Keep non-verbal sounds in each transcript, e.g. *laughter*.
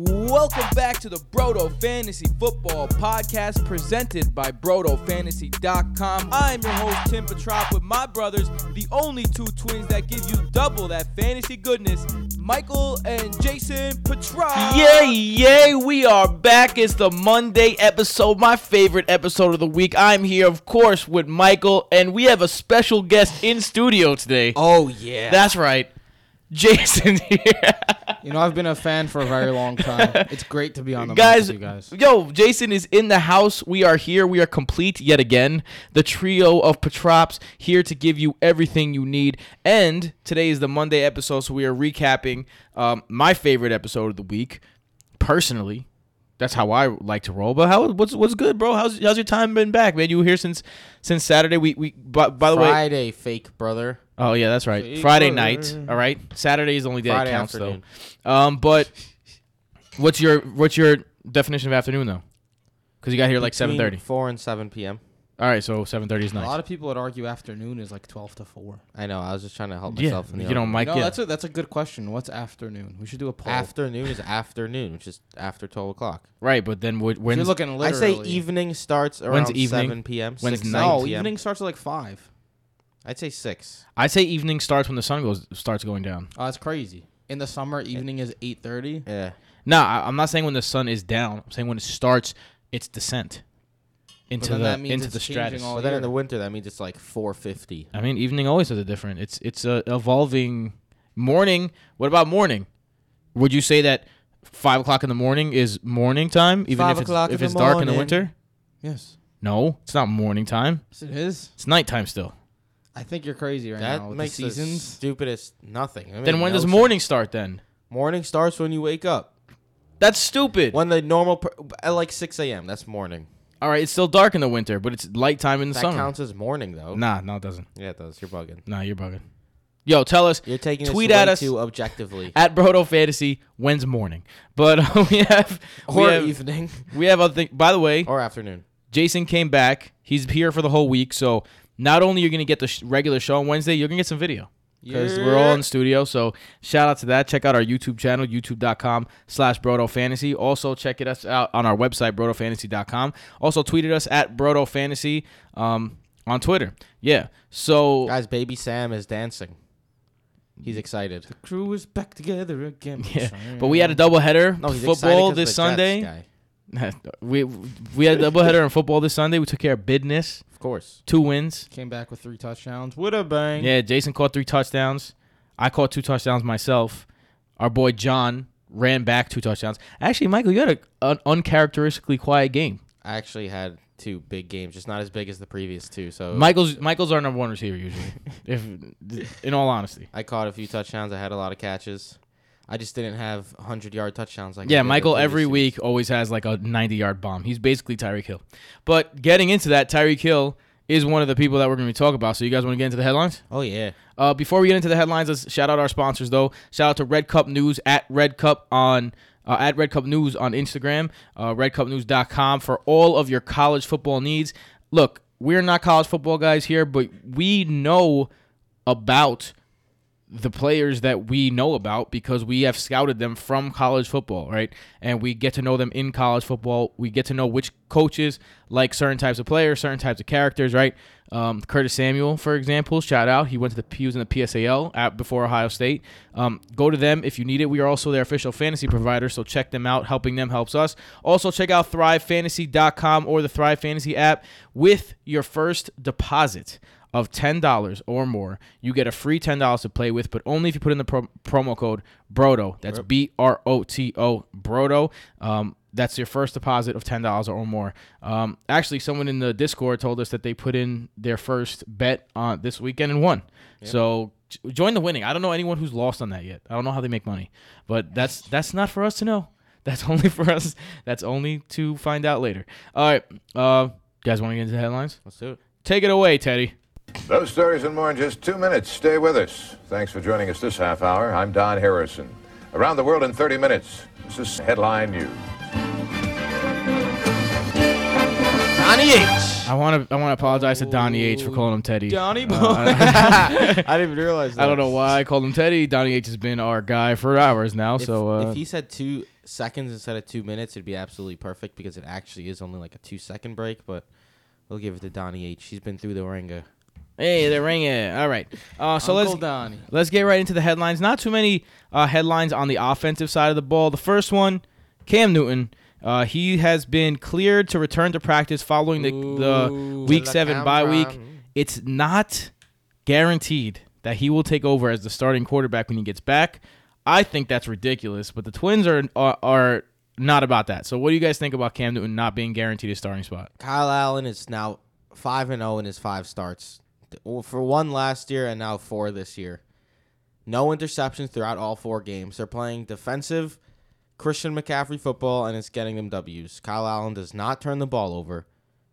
Welcome back to the Brodo Fantasy Football Podcast presented by BrodoFantasy.com. I'm your host, Tim Petrop, with my brothers, the only two twins that give you double that fantasy goodness, Michael and Jason Petrop. Yay, yay, we are back. It's the Monday episode, my favorite episode of the week. I'm here, of course, with Michael, and we have a special guest in studio today. Oh yeah. That's right. Jason *laughs* here. you know, I've been a fan for a very long time. *laughs* It's great to be on the guys, with you guys. yo, Jason is in the house. We are here. We are complete yet again. The trio of Petrops here to give you everything you need. And today is the Monday episode, so we are recapping um, my favorite episode of the week. Personally, that's how I like to roll. But how what's what's good, bro? How's how's your time been back, man? You were here since since Saturday. We we by, by the way. Friday, fake brother. Oh yeah, that's right. Fake Friday brother. night. All right. Saturday is the only day Friday that counts afternoon. though. Um, but what's your what's your definition of afternoon though? Because you got here like seven Between thirty. Four and seven p.m. All right, so seven thirty is nice. A lot of people would argue afternoon is like twelve to four. I know. I was just trying to help Yeah, myself in the you know, argument. Mike. no, yeah. that's a that's a good question. What's afternoon? We should do a poll. Afternoon is afternoon, which is after twelve o'clock. right, but then wh- If when's you're looking I say evening starts around evening? seven p.m. When's 6, night? 9 No, p.m. evening starts at like five. I'd say six. I'd say evening starts when the sun goes starts going down. Oh, that's crazy. In the summer, evening is eight thirty. Yeah. No, I, I'm not saying when the sun is down. I'm saying when it starts its descent into the that means into the changing stratus. all But then in the winter, that means it's like four fifty. I mean, evening always has a different. It's it's a evolving morning. What about morning? Would you say that five o'clock in the morning is morning time, even Five if it's if it's the dark in the winter? Yes. No, it's not morning time. Yes, it is. It's nighttime still. I think you're crazy right That now. With makes the seasons. stupidest nothing. I Then when no does sense. morning start? Then Morning starts when you wake up. that's stupid. When the normal per- at like six a.m. That's morning. All right, it's still dark in the winter, but it's light time in the That summer. counts as morning though. Nah, no, it doesn't. Yeah, it does. You're bugging. Nah, you're bugging. Yo, tell us You're taking Tweet at us. too objectively. *laughs* at Brodo Fantasy when's morning. But uh, *laughs* we have we or have, evening we have other things. By the way, or afternoon. Jason came back. He's here for the whole week. So not only you're gonna get the sh- regular show on Wednesday, you're gonna get some video because we're all in studio. So shout out to that. Check out our YouTube channel, youtube.com slash Brodo Fantasy. Also check it us out on our website, brodofantasy.com. Also tweeted us at Brodo Fantasy um, on Twitter. Yeah. So Guys, baby Sam is dancing. He's excited. The crew is back together again. yeah. But we had a doubleheader No, he's football this the Jets Sunday. guy. *laughs* we we had a doubleheader in football this Sunday. We took care of business. Of course. Two wins. Came back with three touchdowns. With a bang. Yeah, Jason caught three touchdowns. I caught two touchdowns myself. Our boy John ran back two touchdowns. Actually, Michael, you had a, an uncharacteristically quiet game. I actually had two big games, just not as big as the previous two. So Michael's Michael's our number one receiver usually. if in all honesty. I caught a few touchdowns. I had a lot of catches. I just didn't have 100 yard touchdowns. Like Yeah, Michael every week always has like a 90 yard bomb. He's basically Tyreek Hill. But getting into that, Tyreek Hill is one of the people that we're going to be talking about. So you guys want to get into the headlines? Oh yeah. Uh, before we get into the headlines, let's shout out our sponsors though. Shout out to Red Cup News at Red Cup on uh, at Red Cup News on Instagram, uh, redcupnews.com for all of your college football needs. Look, we're not college football guys here, but we know about the players that we know about because we have scouted them from college football, right? And we get to know them in college football. We get to know which coaches like certain types of players, certain types of characters, right? Um, Curtis Samuel, for example, shout out. He went to the he was in the PSAL at before Ohio State. Um, go to them if you need it. We are also their official fantasy provider, so check them out. Helping them helps us. Also, check out ThriveFantasy.com or the Thrive Fantasy app with your first deposit of $10 or more, you get a free $10 to play with, but only if you put in the pro- promo code BROTO. That's B R O T O, BROTO. Um, that's your first deposit of $10 or more. Um, actually, someone in the Discord told us that they put in their first bet on this weekend and won. So join the winning. I don't know anyone who's lost on that yet. I don't know how they make money, but that's that's not for us to know. *laughs* That's only for us. That's only to find out later. All right, uh, guys, want to get into the headlines? Let's do it. Take it away, Teddy. Those stories and more in just two minutes. Stay with us. Thanks for joining us this half hour. I'm Don Harrison. Around the world in 30 minutes. This is Headline News. Johnny H. I want to I want to apologize to Donnie H for calling him Teddy. Donnie Uh, Boy. I, *laughs* I didn't even realize that. I don't know why I called him Teddy. Donnie H has been our guy for hours now. If, so uh, if he said two seconds instead of two minutes, it'd be absolutely perfect because it actually is only like a two second break. But we'll give it to Donnie H. He's been through the ringer. Hey, the ring it. All right. Uh, so Uncle let's Donnie. Let's get right into the headlines. Not too many uh, headlines on the offensive side of the ball. The first one, Cam Newton. Uh, he has been cleared to return to practice following the, the Ooh. week To the seven bye week. camera. It's not guaranteed that he will take over as the starting quarterback when he gets back. I think that's ridiculous, but the Twins are are, are not about that. So, what do you guys think about Cam Newton not being guaranteed a starting spot? Kyle Allen is now five and zero in his five starts. For one last year and now four this year. No interceptions throughout all four games. They're playing defensive Christian McCaffrey football and it's getting them W's. Kyle Allen does not turn the ball over.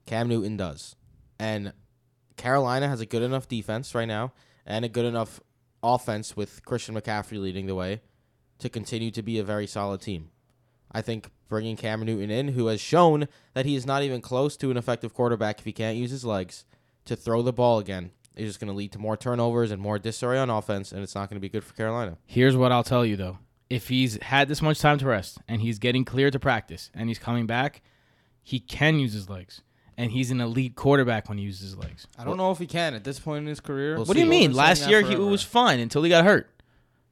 Cam Newton does. And Carolina has a good enough defense right now and a good enough offense with Christian McCaffrey leading the way to continue to be a very solid team. I think bringing Cam Newton in, who has shown that he is not even close to an effective quarterback if he can't use his legs to throw the ball again, is just going to lead to more turnovers and more disarray on offense, and it's not going to be good for Carolina. Here's what I'll tell you though. If he's had this much time to rest and he's getting cleared to practice and he's coming back, he can use his legs. And he's an elite quarterback when he uses his legs. I don't know if he can at this point in his career. We'll What do you mean? Last year he was fine until he got hurt.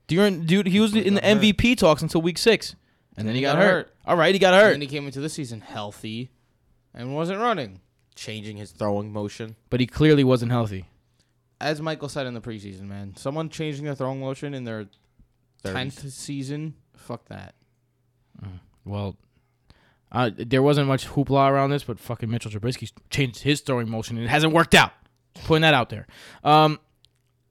During dude, he was in the got hurt. MVP talks until week six, and then he got, hurt. All right, he got hurt, And then he came into the season healthy and wasn't running. Changing his throwing motion. but he clearly wasn't healthy. As Michael said in the preseason, man, someone changing their throwing motion in their 30s. tenth season, fuck that. Well, uh, there wasn't much hoopla around this, but fucking Mitchell Trubisky changed his throwing motion and it hasn't worked out. Putting that out there. Um,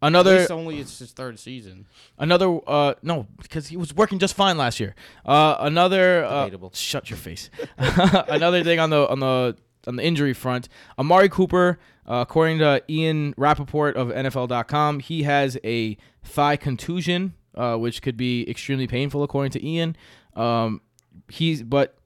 At another least only it's his third season. Another uh no, because he was working just fine last year. Uh another uh, shut your face. *laughs* another thing on the on the on the injury front, Amari Cooper, uh, according to Ian Rapoport of NFL.com, he has a thigh contusion, uh, which could be extremely painful, according to Ian. Um, he's but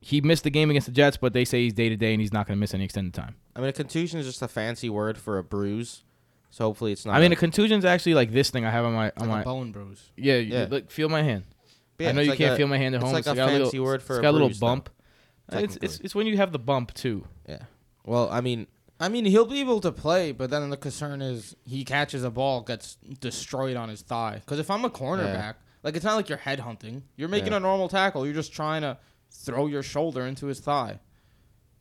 he missed the game against the Jets, but they say he's day to day and he's not going to miss any extended time. I mean, a contusion is just a fancy word for a bruise, so hopefully it's not. I mean, a, a contusion is actually like this thing I have on my on like my a bone bruise. yeah, Yeah. look, feel my hand. yeah, I know you like can't a- feel my hand at it's home. like a got fancy little, word for it's a got a little bruise, though, bump. It's, it's it's when you have the bump too. Yeah. Well, I mean, I mean, he'll be able to play, but then the concern is he catches a ball, gets destroyed on his thigh. Because if I'm a cornerback, like it's not like you're head hunting. You're making Yeah. a normal tackle. You're just trying to throw your shoulder into his thigh.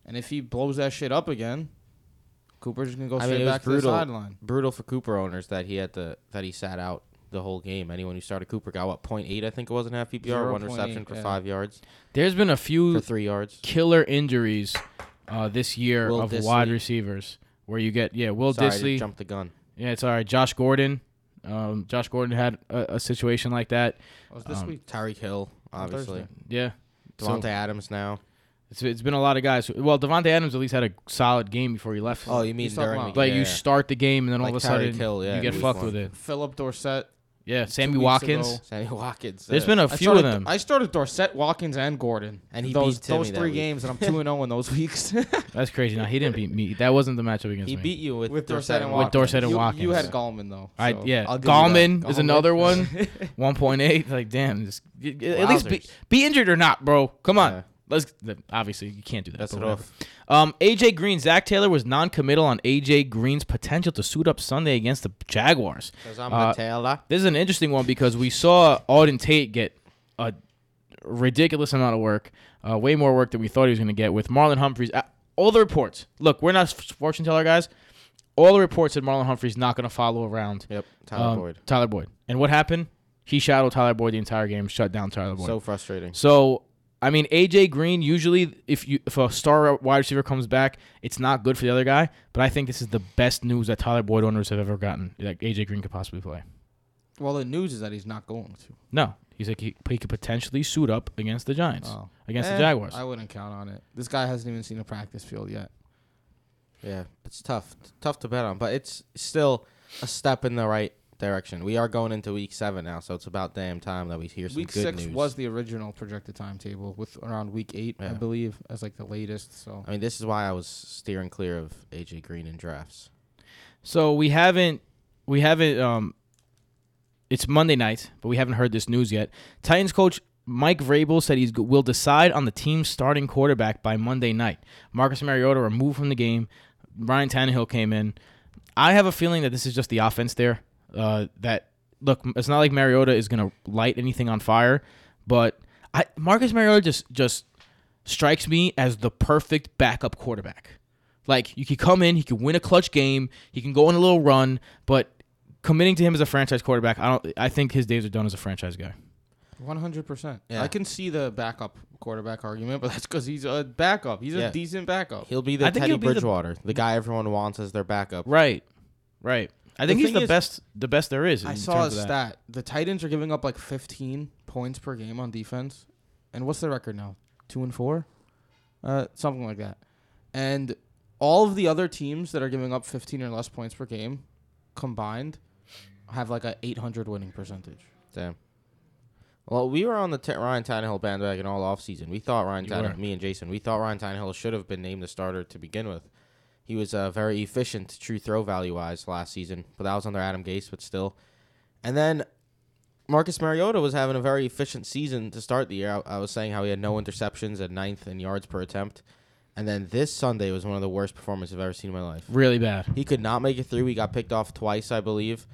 And if he blows that shit up again, Cooper's just gonna go I straight mean, back to the sideline. brutal for Cooper owners that he had to that he sat out the whole game. Anyone who started Cooper got what 0.8, I think it was in half PPR, one 0.8, reception for yeah. five yards There's been a for few three yards. killer injuries uh, this year Will of Dissly. wide receivers where you get yeah Will Sorry, I Dissly. jumped the gun. Yeah, it's all right. Josh Gordon. Um, Josh Gordon had a, a situation like that. Was this Um, week? Tyreek Hill, obviously. Thursday. Yeah. So Adams now. it's, it's been a lot of guys. Well, Davante Adams at least had a solid game before he left. Oh, you mean He's during about- like yeah, you yeah. start the game and then all Like of a sudden Tyreek Hill, yeah, you get fucked one. with it. Phillip Dorsett. Yeah, Sammy weeks Watkins. ago. Sammy Watkins. There's uh, been a I few started, of them. I started Dorsett, Watkins, and Gordon. And he those beat Timmy those that three week. games, and I'm *laughs* two and zero in those weeks. *laughs* That's crazy. Now he didn't beat me. That wasn't the matchup against he me. beat you with, with Dorsett Dorsett and With Watkins. Dorsett and you, Watkins. You had Gallman though. I so yeah. I'll give you. Gallman is Gallman. anher one. *laughs* 1.8. Like damn, just, at least be, Wowzers. be injured or not, bro. Come on. Yeah. Let's obviously you can't do that. That's off. Um, AJ Green, Zac Taylor was non-committal on AJ Green's potential to suit up Sunday against the Jaguars. Because I'm Uh, Taylor. This is an interesting one because we saw Auden Tate get a ridiculous amount of work, uh, way more work than we thought he was going to get with Marlon Humphreys. Uh, all the reports. Look, we're not fortune teller guys. All the reports said Marlon Humphrey's not going to follow around Yep. Tyler um, Boyd. Tyler Boyd. And what happened? He shadowed Tyler Boyd the entire game, shut down Tyler Boyd. So frustrating. So I mean, AJ Green usually, if you if a star wide receiver comes back, it's not good for the other guy. But I think this is the best news that Tyler Boyd owners have ever gotten. That AJ Green could possibly play. Well, the news is that he's not going to. No, he's like he, he could potentially suit up against the Giants, Oh. against Eh, the Jaguars. I wouldn't count on it. This guy hasn't even seen a practice field yet. Yeah, it's tough. Tough to bet on, but it's still a step in the right direction. We are going into week seven now, so it's about damn time that we hear some good news. Week good six news. was the original projected timetable, with around week eight, I believe, as like the latest. So I mean, this is why I was steering clear of AJ Green in drafts. So we haven't we haven't um it's Monday night, but we haven't heard this news yet. Titans coach Mike Vrabel said he will decide on the team's starting quarterback by Monday night. Marcus Mariota removed from the game. Ryan Tannehill came in. I have a feeling that this is just the offense there. Uh, that look, it's not like Mariota is gonna light anything on fire, but I Marcus Mariota just just strikes me as the perfect backup quarterback. Like you could come in, he could win a clutch game, he can go on a little run, but committing to him as a franchise quarterback, I don't. I think his days are done as a franchise guy. one hundred percent. I can see the backup quarterback argument, but that's because he's a backup. He's Yeah. a decent backup. He'll be the I Teddy he'll the- Bridgewater, the, guy everyone wants as their backup. Right, right. I think The he's the is- best. The best there is. I in saw a of that. stat. The Titans are giving up like 15 points per game on defense. And what's the record now? 2 and 4? Uh something like that. And all of the other teams that are giving up 15 or less points per game combined have like a 800 winning percentage. Damn. Well, we were on the t- Ryan Tannehill bandwagon all offseason. We thought Ryan You Tannehill, were. me and Jason, we thought Ryan Tannehill should have been named the starter to begin with. He was uh, very efficient, true throw value wise last season, but that was under Adam Gase, but still. And then Marcus Mariota was having a very efficient season to start the year. I, I was saying how he had no interceptions at ninth in yards per attempt. And then this Sunday was one of the worst performances I've ever seen in my life. Really bad. He could not make it through. He got picked off twice, I believe.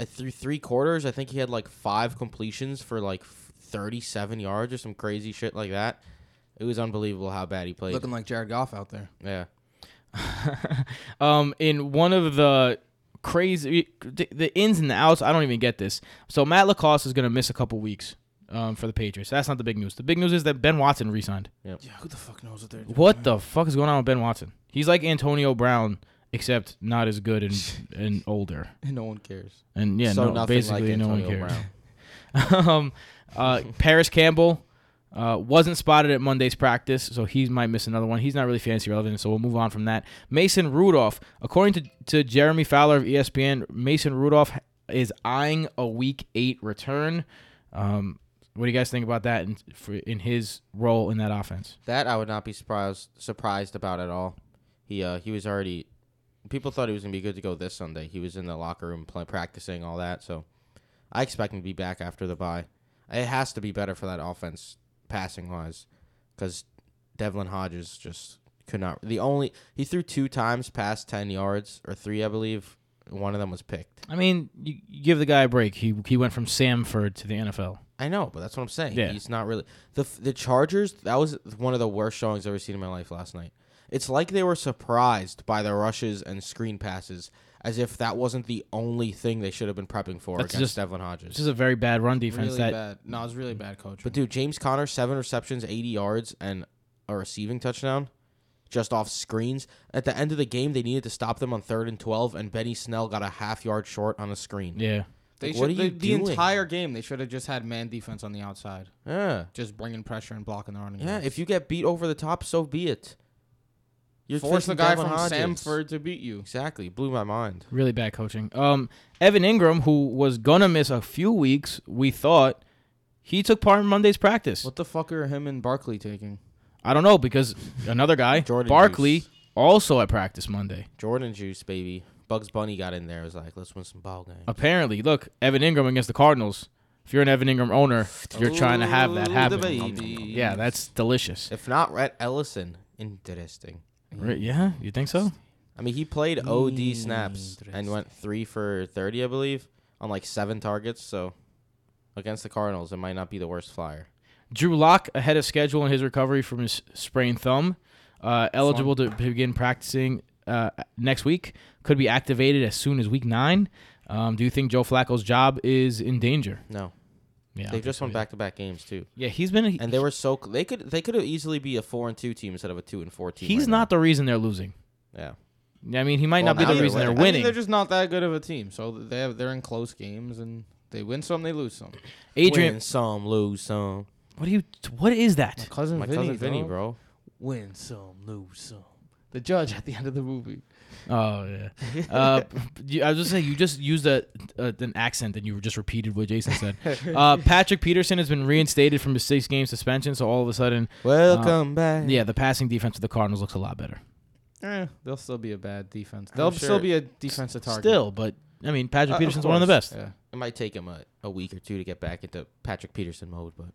Uh, through three quarters, I think he had like five completions for like 37 yards or some crazy shit like that. It was unbelievable how bad he played. Looking like Jared Goff out there. yeah. *laughs* um, in one of the crazy the, the ins and the outs, I don't even get this. So Matt LaCosse is going to miss a couple weeks um, for the Patriots. That's not the big news. The big news is that Ben Watson resigned. Yeah, who the fuck knows what they're doing? What the fuck is going on with Ben Watson? He's like Antonio Brown, except not as good and *laughs* and older. And no one cares. And yeah, so no, basically like no one cares. *laughs* Um, uh, Parris Campbell uh, wasn't spotted at Monday's practice, so he might miss another one. He's not really fancy relevant, so we'll move on from that. Mason Rudolph, according to, to Jeremy Fowler of ESPN, Mason Rudolph is eyeing a Week Eight return. Um, what do you guys think about that in, for, in his role in that offense? That I would not be surprised surprised about at all. He uh he was already people thought he was gonna be good to go this Sunday. He was in the locker room play, practicing all that, so I expect him to be back after the bye. It has to be better for that offense passing wise, because Devlin Hodges just could not. The only he threw two times past ten yards or three, I believe. One of them was picked. I mean, you, you give the guy a break. He he went from Samford to the NFL. I know, but that's what I'm saying. Yeah. He's not really the the Chargers. That was one of the worst showings I've ever seen in my life last night. It's like they were surprised by the rushes and screen passes, as if that wasn't the only thing they should have been prepping for That's against just- Devlin Hodges. This is a very bad run defense. Really that bad. No, it's really bad coach. But dude, James Conner, seven receptions, 80 yards, and a receiving touchdown, just off screens. At the end of the game, they needed to stop them on third and 12, and Benny Snell got a half yard short on a screen. yeah. they Like, what should, are you the, the doing? entire game they should have just had man defense on the outside, Yeah. just bringing pressure and blocking the running. Yeah, backs. if you get beat over the top, so be it. You're force the guy Devlin from Hodges. Samford to beat you. Exactly. Blew my mind. Really bad coaching. Um, Evan Engram, who was gonna miss a few weeks, we thought he took part in Monday's practice. What the fuck are him and Barkley taking? I don't know because another guy, *laughs* Jordan Barkley, Juice. also at practice Monday. Jordan juice, baby. Bugs Bunny got in there. Was like, let's win some ball games. Apparently, look, Evan Engram against the Cardinals. If you're an Evan Engram owner, you're trying to have that happen. the baby. Yeah, that's delicious. If not, Rhett Ellison. Interesting. Right, yeah, you think so? I mean, he played OD snaps and went three for thirty, I believe, on like seven targets. So against the Cardinals, it might not be the worst flyer. Drew Lock ahead of schedule in his recovery from his sprained thumb. Uh, eligible to begin practicing uh, next week. Could be activated as soon as week nine. Um, do you think Joe Flacco's job is in danger? No, Yeah, they don't just won back to back games too. Yeah, he's been. and they were so cl- they could they could have easily be a four and two team instead of a two and four team. He's right not the reason they're losing. now. Yeah, I mean, he might Well, not be the they're reason they're winning. I mean, winning. they're just not that good of a team. So they have they're in close games and they win some, they lose some. Adrian, Win some, lose some. what do you? What is that? cousin My Vinny, cousin Vinny, bro. Win some, lose some. the judge at the end of the movie. Oh yeah. Uh, *laughs* I was just saying you just used a, a an accent and you just repeated what Jason said. *laughs* Uh, Patrick Peterson has been reinstated from his six game suspension, so all of a sudden, Welcome back. yeah, the passing defense of the Cardinals looks a lot better. Eh, they'll still be a bad defense. They'll sure- still be a defensive target. Still, but I mean, Patrick Uh, of Peterson's one of the best. Yeah. It might take him a, a week or two to get back into Patrick Peterson mode, but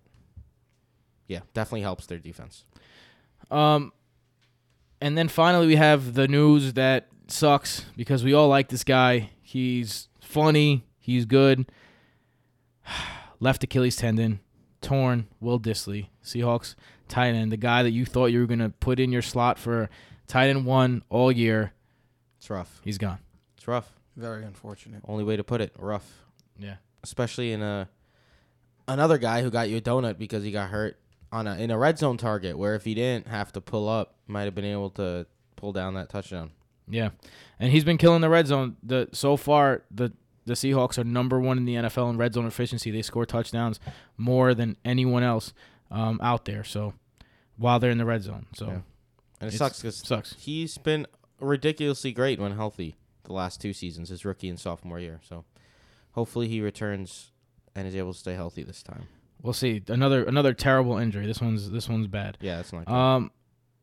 yeah, definitely helps their defense. Um, and then finally we have the news that sucks because we all like this guy. He's funny. He's good. *sighs* Left Achilles tendon, torn. Will Dissly, Seahawks tight end, the guy that you thought you were gonna put in your slot for tight end one all year. It's rough. He's gone. It's rough. Very unfortunate. Only way to put it. Rough. Yeah. Especially in a another guy who got you a donut because he got hurt on a in a red zone target where if he didn't have to pull up, might have been able to pull down that touchdown. Yeah, and he's been killing the red zone. The so far the the Seahawks are number one in the NFL in red zone efficiency. They score touchdowns more than anyone else um, out there. So while they're in the red zone, so Yeah. And it sucks because sucks. he's been ridiculously great when healthy the last two seasons, his rookie and sophomore year. So hopefully he returns and is able to stay healthy this time. We'll see. Another another terrible injury. This one's this one's bad. Yeah, that's not good. Um,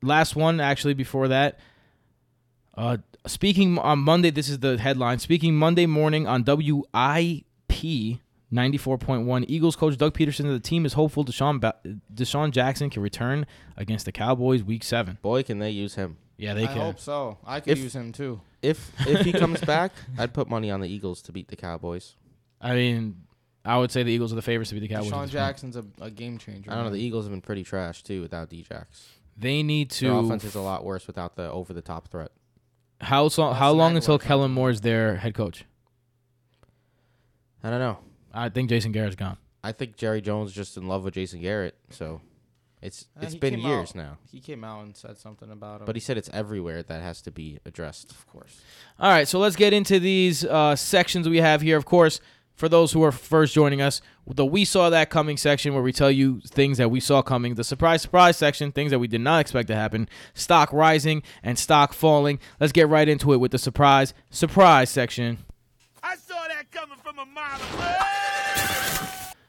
last one actually before that. Uh, speaking on Monday, this is the headline. Speaking Monday morning on WIP ninety four point one, Eagles coach Doug Pederson said the team is hopeful DeSean ba- DeSean Jackson can return against the Cowboys Week Seven. Boy, can they use him. Yeah, they I can. I hope so. I could If- use him too. If if he comes *laughs* back, I'd put money on the Eagles to beat the Cowboys. I mean, I would say the Eagles are the favorites to beat the Cowboys. at DeSean this point. Jackson's a, a game changer. I don't know. man. The Eagles have been pretty trash too without Djax. They need Their to. offense is a lot worse without the over the top threat. How so, How long Eckler until comes Kellen in. Moore is their head coach? I don't know. I think Jason Garrett's gone. I think Jerry Jones is just in love with Jason Garrett, so it's Uh, it's he been came years out- now. He came out and said something about him. But he said it's everywhere that has to be addressed. of course. All right, so let's get into these uh, sections we have here. Of course, for those who are first joining us, the We Saw That Coming section where we tell you things that we saw coming. The Surprise Surprise section, things that we did not expect to happen. Stock rising and stock falling. Let's get right into it with the Surprise Surprise section. I saw that coming from a mile away.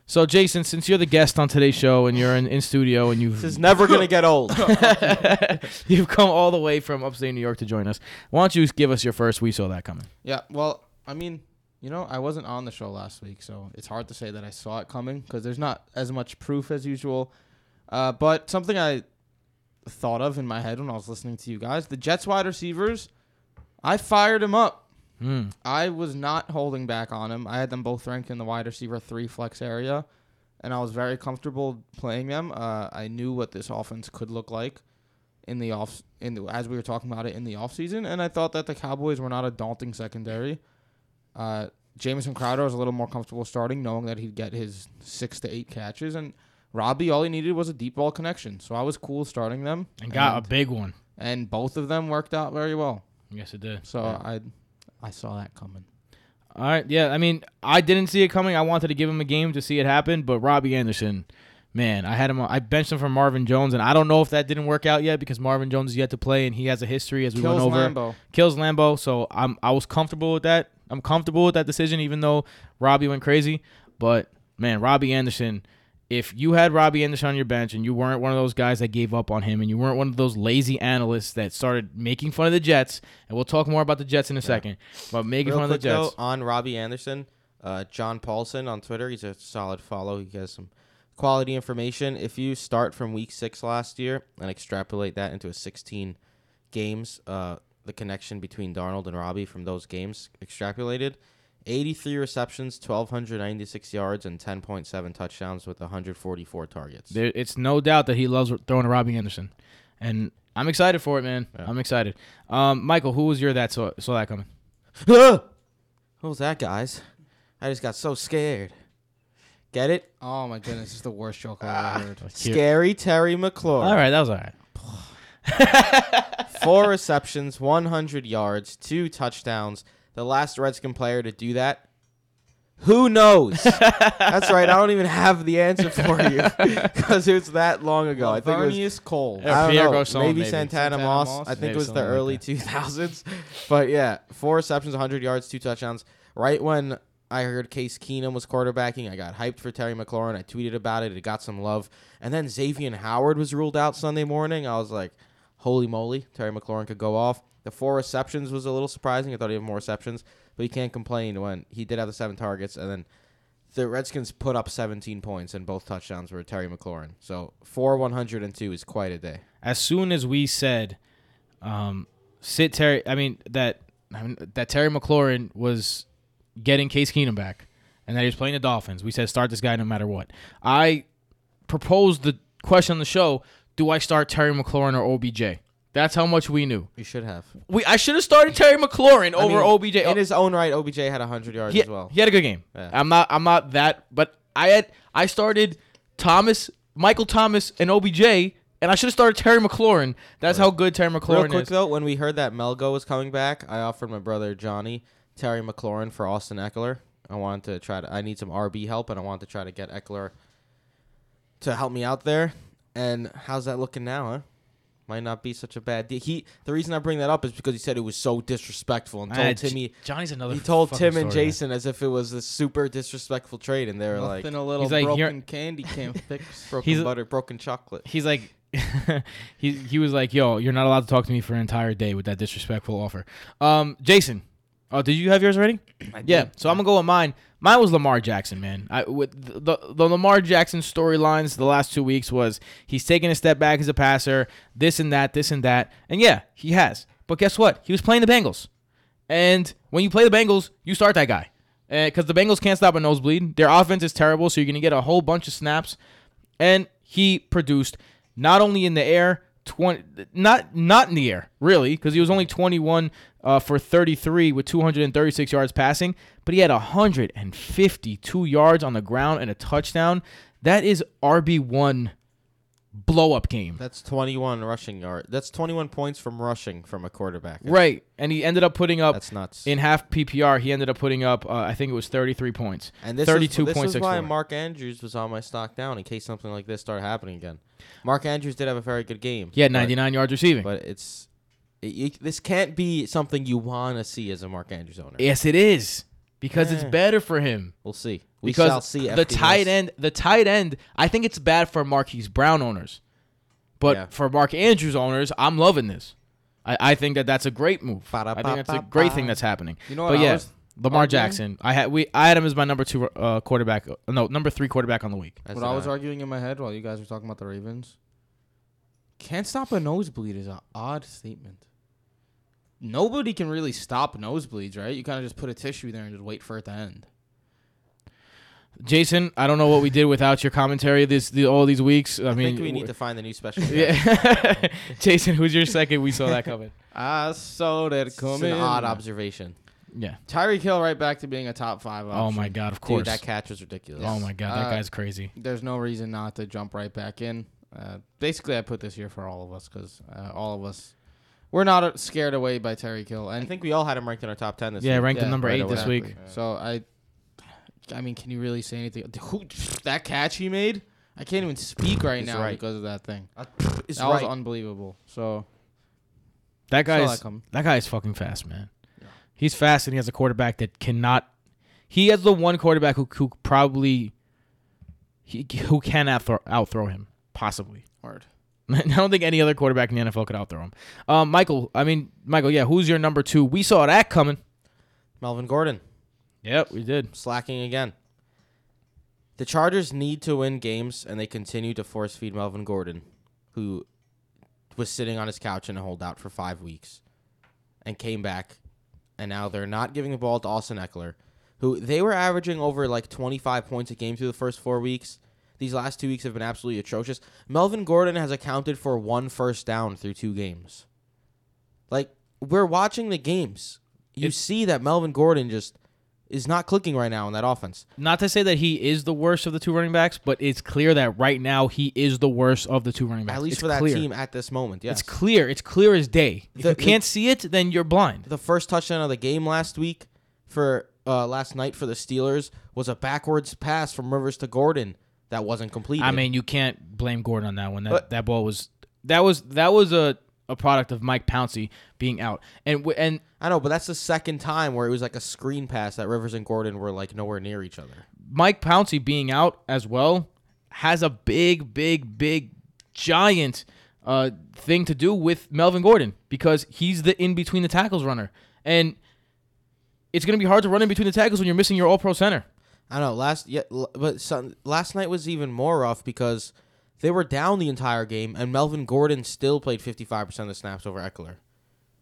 So, Jason, since you're the guest on today's show and you're in, in studio and you've This is never gonna get old. *laughs* *laughs* you've come all the way from upstate New York to join us, why don't you give us your first We Saw That Coming? Yeah. Well, I mean, you know, I wasn't on the show last week, so it's hard to say that I saw it coming because there's not as much proof as usual. Uh, but something I thought of in my head when I was listening to you guys, the Jets wide receivers, I fired him up. Hmm. I was not holding back on him. I had them both ranked in the wide receiver three flex area, and I was very comfortable playing them. Uh, I knew what this offense could look like in the off in the, as we were talking about it in the offseason, and I thought that the Cowboys were not a daunting secondary. Uh, Jamison Crowder was a little more comfortable starting, knowing that he'd get his six to eight catches, and Robbie all he needed was a deep ball connection. So I was cool starting them, And got a big one. and both of them worked out very well. Yes, it did. So I I saw that coming. All right, yeah. I mean, I didn't see it coming. I wanted to give him a game to see it happen, but Robbie Anderson, man, I had him. I benched him for Marvin Jones, and I don't know if that didn't work out yet because Marvin Jones is yet to play, and he has a history as we Kills went over. Lambeau. Kills Lambeau, so I'm I was comfortable with that. I'm comfortable with that decision, even though Robbie went crazy. But man, Robbie Anderson. If you had Robbie Anderson on your bench and you weren't one of those guys that gave up on him and you weren't one of those lazy analysts that started making fun of the Jets, and we'll talk more about the Jets in a second, but making Real fun of the quick though, Jets. on Robbie Anderson, uh, John Paulson on Twitter. He's a solid follow. He has some quality information. If you start from week six last year and extrapolate that into a 16 games, uh, the connection between Darnold and Robbie from those games extrapolated, 83 receptions, 1,296 yards, and 10.7 touchdowns with 144 targets. There, it's no doubt that he loves throwing to Robbie Anderson, and I'm excited for it, man. Yeah. I'm excited. Um, Michael, who was your that saw, saw that coming? *gasps* who was that, guys? I just got so scared. Get it? Oh my goodness, this is the worst joke I've ever *sighs* heard. Scary Terry McLaurin. All right, that was all right. *laughs* Four receptions, 100 yards, two touchdowns. The last Redskin player to do that Who knows? *laughs* That's right. I don't even have the answer for you *laughs* because it was that long ago. I think it was Vernius Cole. I don't Pierre know. Garcon, maybe, maybe. Santana, Santana Moss. Moss? I think Maybe it was the something like early that. 2000s. But yeah, four receptions, 100 yards, two touchdowns. Right when I heard Case Keenum was quarterbacking, I got hyped for Terry McLaurin. I tweeted about it. It got some love. And then Xavier Howard was ruled out Sunday morning. I was like, holy moly, Terry McLaurin could go off. The four receptions was a little surprising. I thought he'd have more receptions, but you can't complain when he did have the seven targets. And then the Redskins put up 17 points, and both touchdowns were Terry McLaurin. So four 102 is quite a day. as soon as we said, um, sit Terry, I mean that I mean, that Terry McLaurin was getting Case Keenum back, and that he was playing the Dolphins. We said start this guy no matter what. I proposed the question on the show: Do I start Terry McLaurin or OBJ? That's how much we knew. You should have. We I should have started Terry McLaurin I over mean, OBJ. In his own right, OBJ had 100 yards he, as well. he had a good game. Yeah. I'm not I'm not that, but I had I started Thomas, Michael Thomas, and OBJ, and I should have started Terry McLaurin. That's how good Terry Real McLaurin quick is. though, when we heard that Melgo was coming back, I offered my brother Johnny Terry McLaurin for Austin Ekeler. I wanted to try to. I need some RB help, and I wanted to try to get Ekeler to help me out there. And how's that looking now, huh? Might not be such a bad deal. He the reason I bring that up is because he said it was so disrespectful and told Uh, Timmy. Johnny's another. He told fucking Tim and story, man. Jason as if it was a super disrespectful trade, and they were like Nothing a little He's like, broken here- candy can't *laughs* fix. *laughs* broken He's- butter, broken chocolate. He's like, *laughs* he he was like, "Yo, you're not allowed to talk to me for an entire day with that disrespectful offer." Um, Jason, oh, did you have yours already? *clears throat* yeah. So I'm gonna go with mine. Mine was Lamar Jackson, man. I with the the Lamar Jackson storylines the last two weeks was he's taking a step back as a passer, this and that, this and that, and yeah, he has. But guess what? He was playing the Bengals, and when you play the Bengals, you start that guy, eh, because the Bengals can't stop a nosebleed. Their offense is terrible, so you're gonna get a whole bunch of snaps and he produced not only in the air 20 not not in the air really because he was only 21 uh, for 33 with 236 yards passing but he had 152 yards on the ground and a touchdown. That is rb1 blow up game That's 21 rushing yard. That's 21 points from rushing from a quarterback. right and he ended up putting up That's nuts. in half ppr he ended up putting up uh, i think it was 33 points And this 32 is, this is why Mark Andrews was on my stock down in case something like this started happening again. Mark Andrews did have a very good game. he had but- 99 yards receiving But it's it, this can't be something you want to see as a Mark Andrews owner. yes it is because it's better for him we'll see. We because shall see. the FDS. tight end, the tight end, I think it's bad for Marquise Brown owners, but Yeah. for Mark Andrews owners, I'm loving this. I, I think that that's a great move. I think that's a great thing that's happening. You know what but I yeah, was Lamar arguing? Jackson. I had we I had him as my number two uh, quarterback. uh, No, number three quarterback on the week. As what I was I. arguing in my head while you guys were talking about the Ravens. Can't stop a nosebleed is an odd statement. Nobody can really stop nosebleeds, right? You kind of just put a tissue there and just wait for it to end. Jason, I don't know what we did without your commentary this the, all these weeks. I, I mean, think we need to find the new special. *laughs* Yeah, *laughs* Jason, who's your second? We saw that coming. *laughs* I saw that coming. It's coming. an odd observation. Yeah. Tyreek Hill right back to being a top five. Oh my God, of Dude, course. that catch was ridiculous. oh my God, that Uh, guy's crazy. There's no reason not to jump right back in. Uh, basically, I put this here for all of us because uh, all of us we're not uh, scared away by Tyreek Hill. I think we all had him ranked in our top ten this week. Yeah, week. ranked him Yeah, number right eight this away. week. So I, I mean, can you really say anything? Who, that catch he made, I can't even speak right He's now right. because of that thing. Is that was unbelievable. So That saw guy's that come. that guy is fucking fast, man. He's fast, and he has a quarterback that cannot. He has the one quarterback who who probably he who can outthrow, outthrow him possibly. hard. *laughs* I don't think any other quarterback in the NFL could outthrow him. Um, Michael, I mean Michael, yeah. Who's your number two? We saw that coming. Melvin Gordon Yep, we did. slacking again. The Chargers need to win games, and they continue to force feed Melvin Gordon, who was sitting on his couch in a holdout for five weeks, and came back, and now they're not giving the ball to Austin Ekeler, who they were averaging over like 25 points a game through the first four weeks. These last two weeks have been absolutely atrocious. Melvin Gordon has accounted for one first down through two games. Like we're watching the games, you It's- see that Melvin Gordon just is not clicking right now in that offense. Not to say that he is the worst of the two running backs, but it's clear that right now he is the worst of the two running backs. At least It's for that clear. team at this moment. Yes. It's clear. It's clear as day. If The- you can't see it, then you're blind. the first touchdown of the game last week for uh, last night for the Steelers was a backwards pass from Rivers to Gordon that wasn't completed. I mean, you can't blame Gordon on that one. That But- that ball was that was that was a, a product of Mike Pouncey being out. And w- and I know, but that's the second time where it was like a screen pass that Rivers and Gordon were like nowhere near each other. Mike Pouncey being out as well has a big, big, big, giant uh, thing to do with Melvin Gordon because he's the in between the tackles runner, and it's going to be hard to run in between the tackles when you're missing your All Pro center. I know last yeah, but some, last night was even more rough because they were down the entire game and Melvin Gordon still played 55% of the snaps over Ekeler.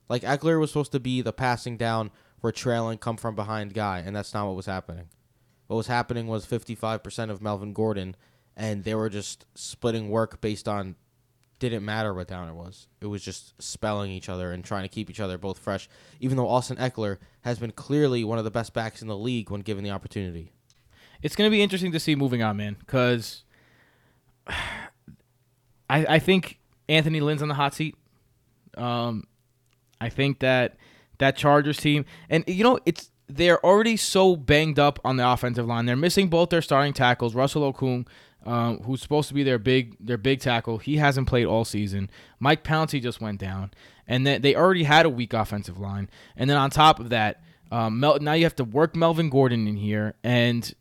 Like Ekeler was supposed to be the passing down, we're trailing, come from behind guy, and that's not what was happening. What was happening was 55% of Melvin Gordon, and they were just splitting work based on didn't matter what down it was. It was just spelling each other and trying to keep each other both fresh, even though Austin Ekeler has been clearly one of the best backs in the league when given the opportunity. It's going to be interesting to see moving on, man, because I, I think Anthony Lynn's on the hot seat. Um, I think that that Chargers team, and you know, it's they're already so banged up on the offensive line. They're missing both their starting tackles. Russell Okung, um, who's supposed to be their big their big tackle, he hasn't played all season. Mike Pouncey just went down, and then they already had a weak offensive line. And then on top of that, um, Mel- now you have to work Melvin Gordon in here, and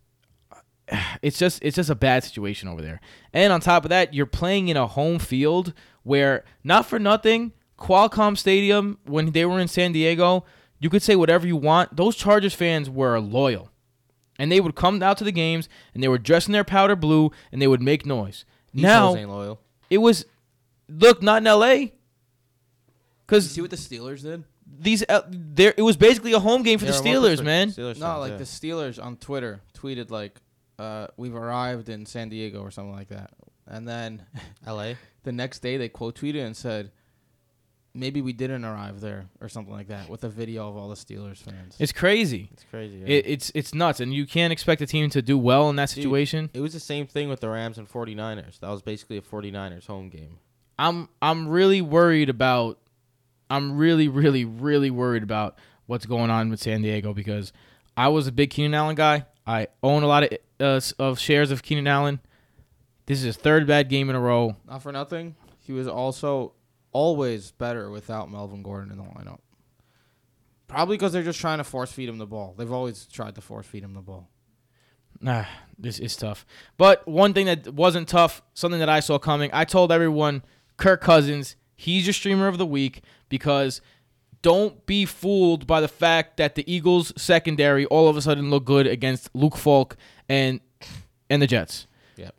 it's just it's just a bad situation over there. And on top of that, you're playing in a home field where not for nothing, Qualcomm Stadium when they were in San Diego, you could say whatever you want. Those Chargers fans were loyal. And they would come out to the games and they were dressed in their powder blue and they would make noise. These now hoes ain't loyal. it was look not in LA cuz see what the Steelers did? these uh, there it was basically a home game for the They were more Steelers, man. Steelers No, fans, like yeah. the Steelers on Twitter tweeted like, uh, "We've arrived in San Diego" or something like that, and then *laughs* L.A. the next day they quote tweeted and said, "Maybe we didn't arrive there" or something like that, with a video of all the Steelers fans. It's crazy. It's crazy. Yeah. It, it's it's nuts and you can't expect a team to do well in that Dude, situation. it was the same thing with the Rams and 49ers. That was basically a 49ers home game. I'm I'm really worried about I'm really really really worried about what's going on with San Diego because I was a big Keenan Allen guy. I own a lot of uh, of shares of Keenan Allen. This is his third bad game in a row. Not for nothing, he was also always better without Melvin Gordon in the lineup. Probably because they're just trying to force feed him the ball. They've always tried to force feed him the ball. Nah, this is tough. But one thing that wasn't tough, something that I saw coming, I told everyone Kirk Cousins, he's your streamer of the week because don't be fooled by the fact that the Eagles secondary all of a sudden look good against Luke Falk and and the Jets. Yep.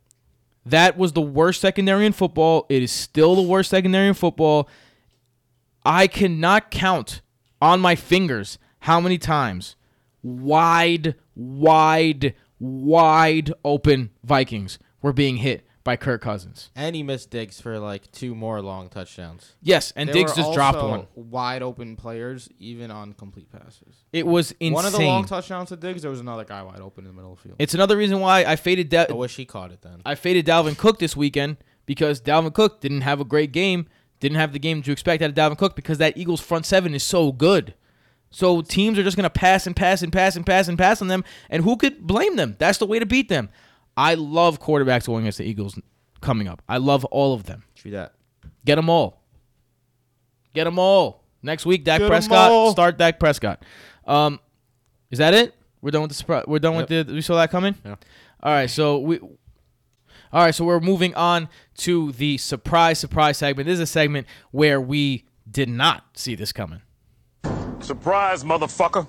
That was the worst secondary in football. It is still the worst secondary in football. I cannot count on my fingers how many times wide, wide, wide open Vikings were being hit by Kirk Cousins. And he missed Diggs for like two more long touchdowns. Yes, and There Diggs just dropped one. Wide open players, even on complete passes. It was insane. One of the long touchdowns to Diggs, there was another guy wide open in the middle of the field. it's another reason why I faded Da- I wish he caught it then. I faded Dalvin Cook this weekend because Dalvin Cook didn't have a great game, didn't have the game to expect out of Dalvin Cook because that Eagles front seven is so good. So teams are just gonna pass and pass and pass and pass and pass on them, and who could blame them? That's the way to beat them. I love quarterbacks going against the Eagles coming up. I love all of them. True that. Get them all. Get them all. Next week, Dak Get 'em Prescott. Start Dak Prescott. Um, is that it? We're done with the surprise. We're done with the. We saw that coming. Yeah. All right. So we. All right. So we're moving on to the surprise surprise segment. This is a segment where we did not see this coming. Surprise, motherfucker.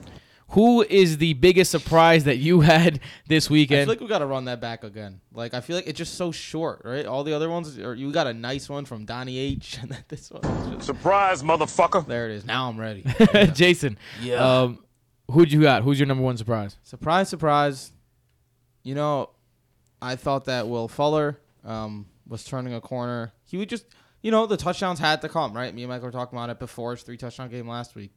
Who is the biggest surprise that you had *laughs* this weekend? I feel like we got to run that back again. Like I feel like it's just so short, right? All the other ones, are, you got a nice one from Donnie H, *laughs* and then this one. Just... Surprise, motherfucker. there it is. Now I'm ready. *laughs* Jason. Yeah. Um, who'd you got? Who's your number one surprise? surprise, surprise. You know, I thought that Will Fuller um, was turning a corner. He would just, you know, the touchdowns had to come, right? Me and Mike were talking about it before his three touchdown game last week.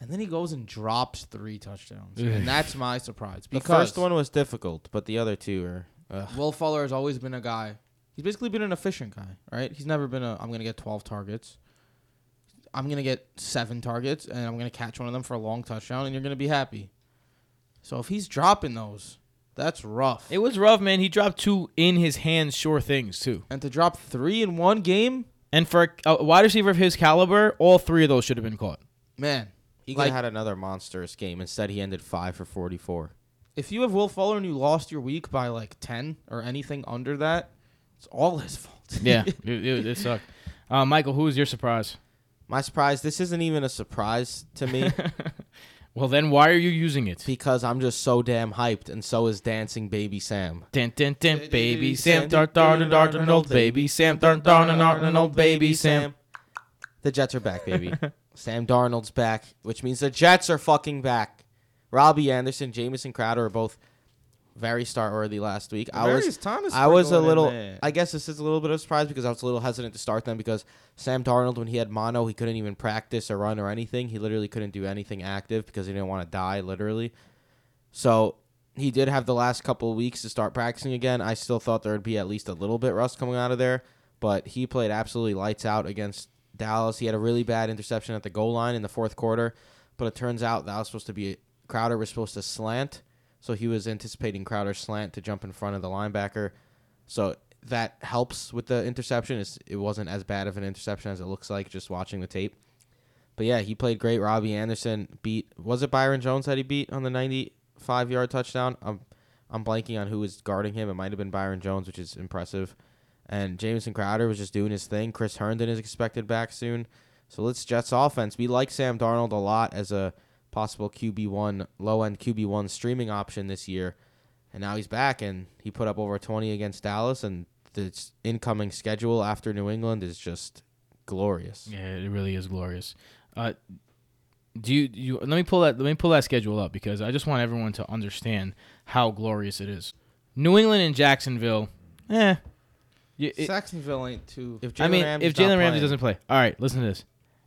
And then he goes and drops three touchdowns. and that's my surprise. The Because first one was difficult, but the other two are. Ugh. Will Fuller has always been a guy. He's basically been an efficient guy, right? He's never been a. I'm gonna get 12 targets. I'm gonna get seven targets, and I'm gonna catch one of them for a long touchdown, and you're gonna be happy. So if he's dropping those, that's rough. It was rough, man. He dropped two in his hands, sure things too. and to drop three in one game, And for a, a wide receiver of his caliber, all three of those should have been caught. man. He could Like- have had another monstrous game. Instead, he ended five for 44. If you have Will Fuller and you lost your week by like ten or anything under that, it's all his fault. *laughs* Yeah, *laughs* it, it, it sucked. Uh, Michael, who was your surprise? My surprise, this isn't even a surprise to me *laughs* Well, then why are you using it? because I'm just so damn hyped, and so is Dancing Baby Sam. Dun, dun, dun, baby Sam, dart, dart, and dart, and old baby Sam, dart, dart, and dart, and old baby Sam. The Jets are back, baby. Sam Darnold's back, which means the Jets are fucking back. Robbie Anderson, Jamison Crowder are both very star worthy last week. I was Thomas I was a little. I guess this is a little bit of a surprise because I was a little hesitant to start them because Sam Darnold, when he had mono, he couldn't even practice or run or anything. He literally couldn't do anything active because he didn't want to die, literally. So he did have the last couple of weeks to start practicing again. I still thought there would be at least a little bit rust coming out of there, but he played absolutely lights out against Dallas. He had a really bad interception at the goal line in the fourth quarter, but it turns out that was supposed to be Crowder was supposed to slant, so he was anticipating Crowder's slant to jump in front of the linebacker. So that helps with the interception. It's, it wasn't as bad of an interception as it looks like just watching the tape. But yeah, he played great. Robbie Anderson beat was it Byron Jones that he beat on the 95 yard touchdown? I'm I'm blanking on who was guarding him. It might have been Byron Jones, which is impressive. And Jamison Crowder was just doing his thing. Chris Herndon is expected back soon. So let's Jets offense. We like Sam Darnold a lot as a possible QB one low end QB one streaming option this year. And now he's back and he put up over 20 against Dallas and the incoming schedule after New England is just glorious. Yeah, it really is glorious. Uh, do you, you let me pull that let me pull that schedule up because I just want everyone to understand how glorious it is. New England and Jacksonville, eh. You- it- Saxonville ain't too. If I mean, Ramsey's if not Jalen Ramsey playing- doesn't play, all right. Listen to this: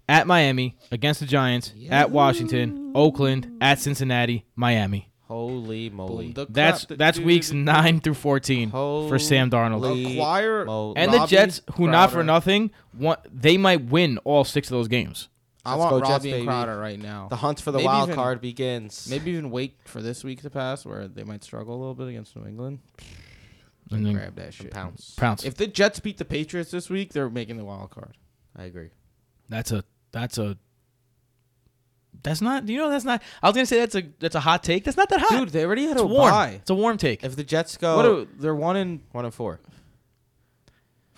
at Miami against the Giants, at Washington, Oakland, at Cincinnati, Miami. Holy moly. Boom, the That's crap, that's dude. weeks nine through fourteen for Sam Darnold. Holy Acquire mo- And the Robbie Jets, who not for Crowder. nothing, want, they might win all six of those games. I Let's want go Jets, Robbie and baby. Crowder right now. the hunt for the Maybe wild even- card begins. Maybe even wait for this week to pass, where they might struggle a little bit against New England. And then Grab that shit. pounce. pounce. If the Jets beat the Patriots this week, they're making the wild card. I agree. That's a that's a that's not you know that's not I was gonna say that's a that's a hot take. That's not that hot. Dude, they already had it's a warm. bye. It's a warm take. If the Jets go What are, they're one in one and four,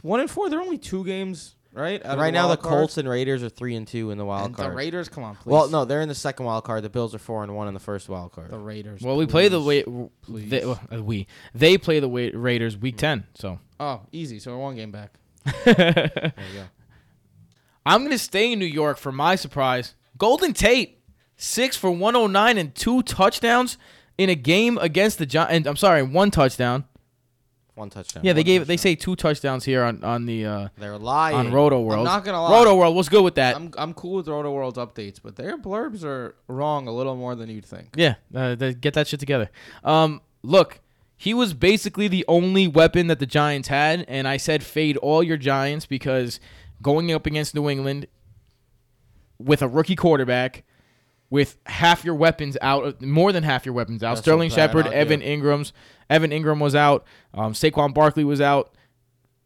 one and four. They're only two games, right? out of right now the wild card? Colts and Raiders are three and two in the wild and card. the Raiders. Come on, please. well, no, they're in the second wild card. The Bills are four and one in the first wild card. the Raiders. well, we play the please. way please. they, well, uh, we they play the way Raiders week ten. So Oh, easy. So we're one game back. *laughs* There you go. I'm gonna stay in New York for my surprise. Golden Tate, six for 109 and two touchdowns in a game against the Giants. I'm sorry, one touchdown. One touchdown. Yeah, they One gave they touchdown. say two touchdowns here on on the uh, they're lying. on Roto World. I'm not gonna lie. Roto World, what's good with that? I'm I'm cool with Roto World's updates, but their blurbs are wrong a little more than you'd think. Yeah, uh, they- get that shit together. Um, look, he was basically the only weapon that the Giants had, and I said fade all your Giants because going up against New England with a rookie quarterback, with half your weapons out, more than half your weapons out. That's Sterling Shepard. Evan Engram's, Evan Engram was out. Um, Saquon Barkley was out.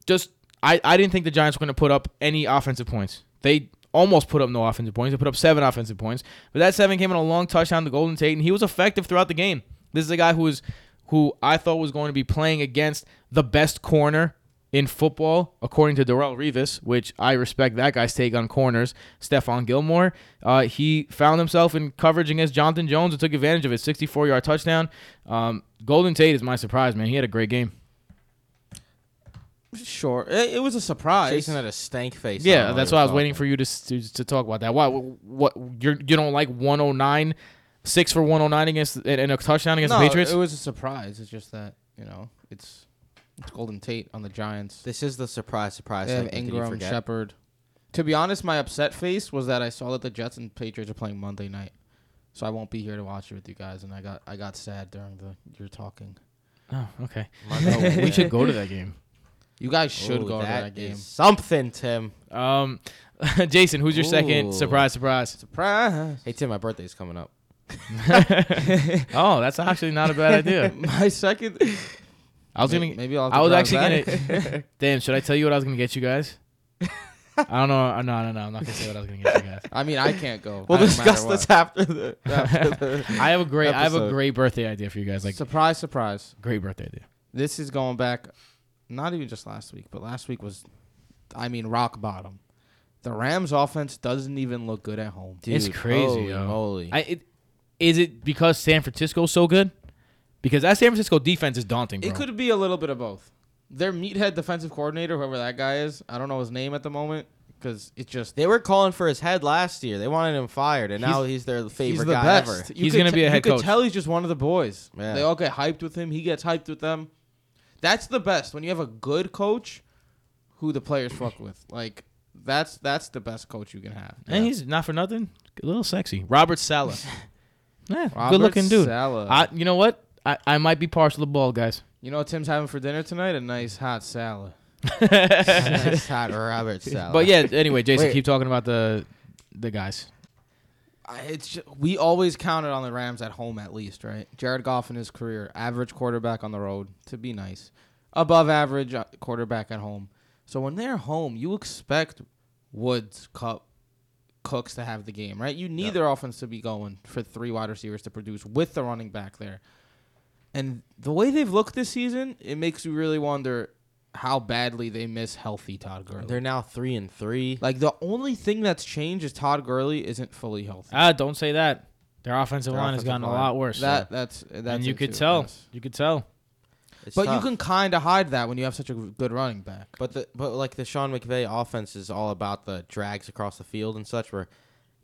Just I, I didn't think the Giants were going to put up any offensive points. They almost put up no offensive points. They put up seven offensive points, but that seven came on a long touchdown to Golden Tate, and he was effective throughout the game. This is a guy who was who I thought was going to be playing against the best corner in football, according to Darrelle Revis, which I respect that guy's take on corners. Stephon Gilmore, uh, he found himself in coverage against Jonathan Jones and took advantage of his 64 yard touchdown. Um, Golden Tate is my surprise, man. He had a great game. Sure, it, it was a surprise. Jason had a stank face. Yeah, that's why I was waiting for you to, to to talk about that. Why? What? You're, you don't like 109, six for 109 against and and a touchdown against no, the Patriots? it was a surprise. It's just that you know it's it's Golden Tate on the Giants. This is the surprise, surprise. They have segment. Did you Engram, forget? Shepard. To be honest, my upset face was that I saw that the Jets and Patriots are playing Monday night, so I won't be here to watch it with you guys. And I got I got sad during the you're talking. oh, okay. *laughs* Monday. we should go to that game. You guys should Ooh, go to that that game. is Something, Tim. Um, *laughs* Jason, who's your second surprise? Surprise. Surprise! Hey, Tim, my birthday's coming up. *laughs* oh, that's actually not a bad idea. My second. I was May- gonna. maybe I'll. I was actually back. gonna. *laughs* *laughs* Damn, should I tell you what I was gonna get you guys? I don't know. No, no, no. I'm not gonna say what I was gonna get you guys. *laughs* I mean, I can't go. We'll discuss this after the. After the I have a great. I have a great birthday idea for you guys. Like surprise, surprise. great birthday idea. This is going back, not even just last week, but last week was, I mean, rock bottom. The Rams' offense doesn't even look good at home. Dude, It's crazy, holy yo. moly. I it, is it because San Francisco's so good? Because that San Francisco defense is daunting, bro. It could be a little bit of both. Their meathead defensive coordinator, whoever that guy is, I don't know his name at the moment because it's just They were calling for his head last year. They wanted him fired, and now he's their favorite he's the guy best. ever. You He's gonna te- be a head You coach. could tell he's just one of the boys. Yeah. They all get hyped with him. He gets hyped with them. That's the best when you have a good coach, who the players fuck with. Like that's that's the best coach you can have. and he's not for nothing. A little sexy. Robert Saleh. *laughs* yeah, Robert good looking dude. Saleh. I, you know what? I, I might be partial to ball, guys. You know what Tim's having for dinner tonight? A nice hot salad. *laughs* nice hot Robert salad. But yeah, anyway, Jason, Wait. keep talking about the the guys. I- It's ju- we always counted on the Rams at home at least, right? Jared Goff in his career, average quarterback on the road to be nice, above average uh, quarterback at home. So when they're home, you expect Woods, Kupp, Cooks to have the game, right? You need their offense to be going for three wide receivers to produce with the running back there. And the way they've looked this season, it makes you really wonder how badly they miss healthy Todd Gurley. they're now three and three. like the only thing that's changed is Todd Gurley isn't fully healthy. Ah, don't say that. Their offensive Their line has offensive gotten a lot worse. That that's that's and you could too, tell. yes. You could tell. It's But tough. you can kind of hide that when you have such a good running back. But the but like the Sean McVay offense is all about the drags across the field and such, where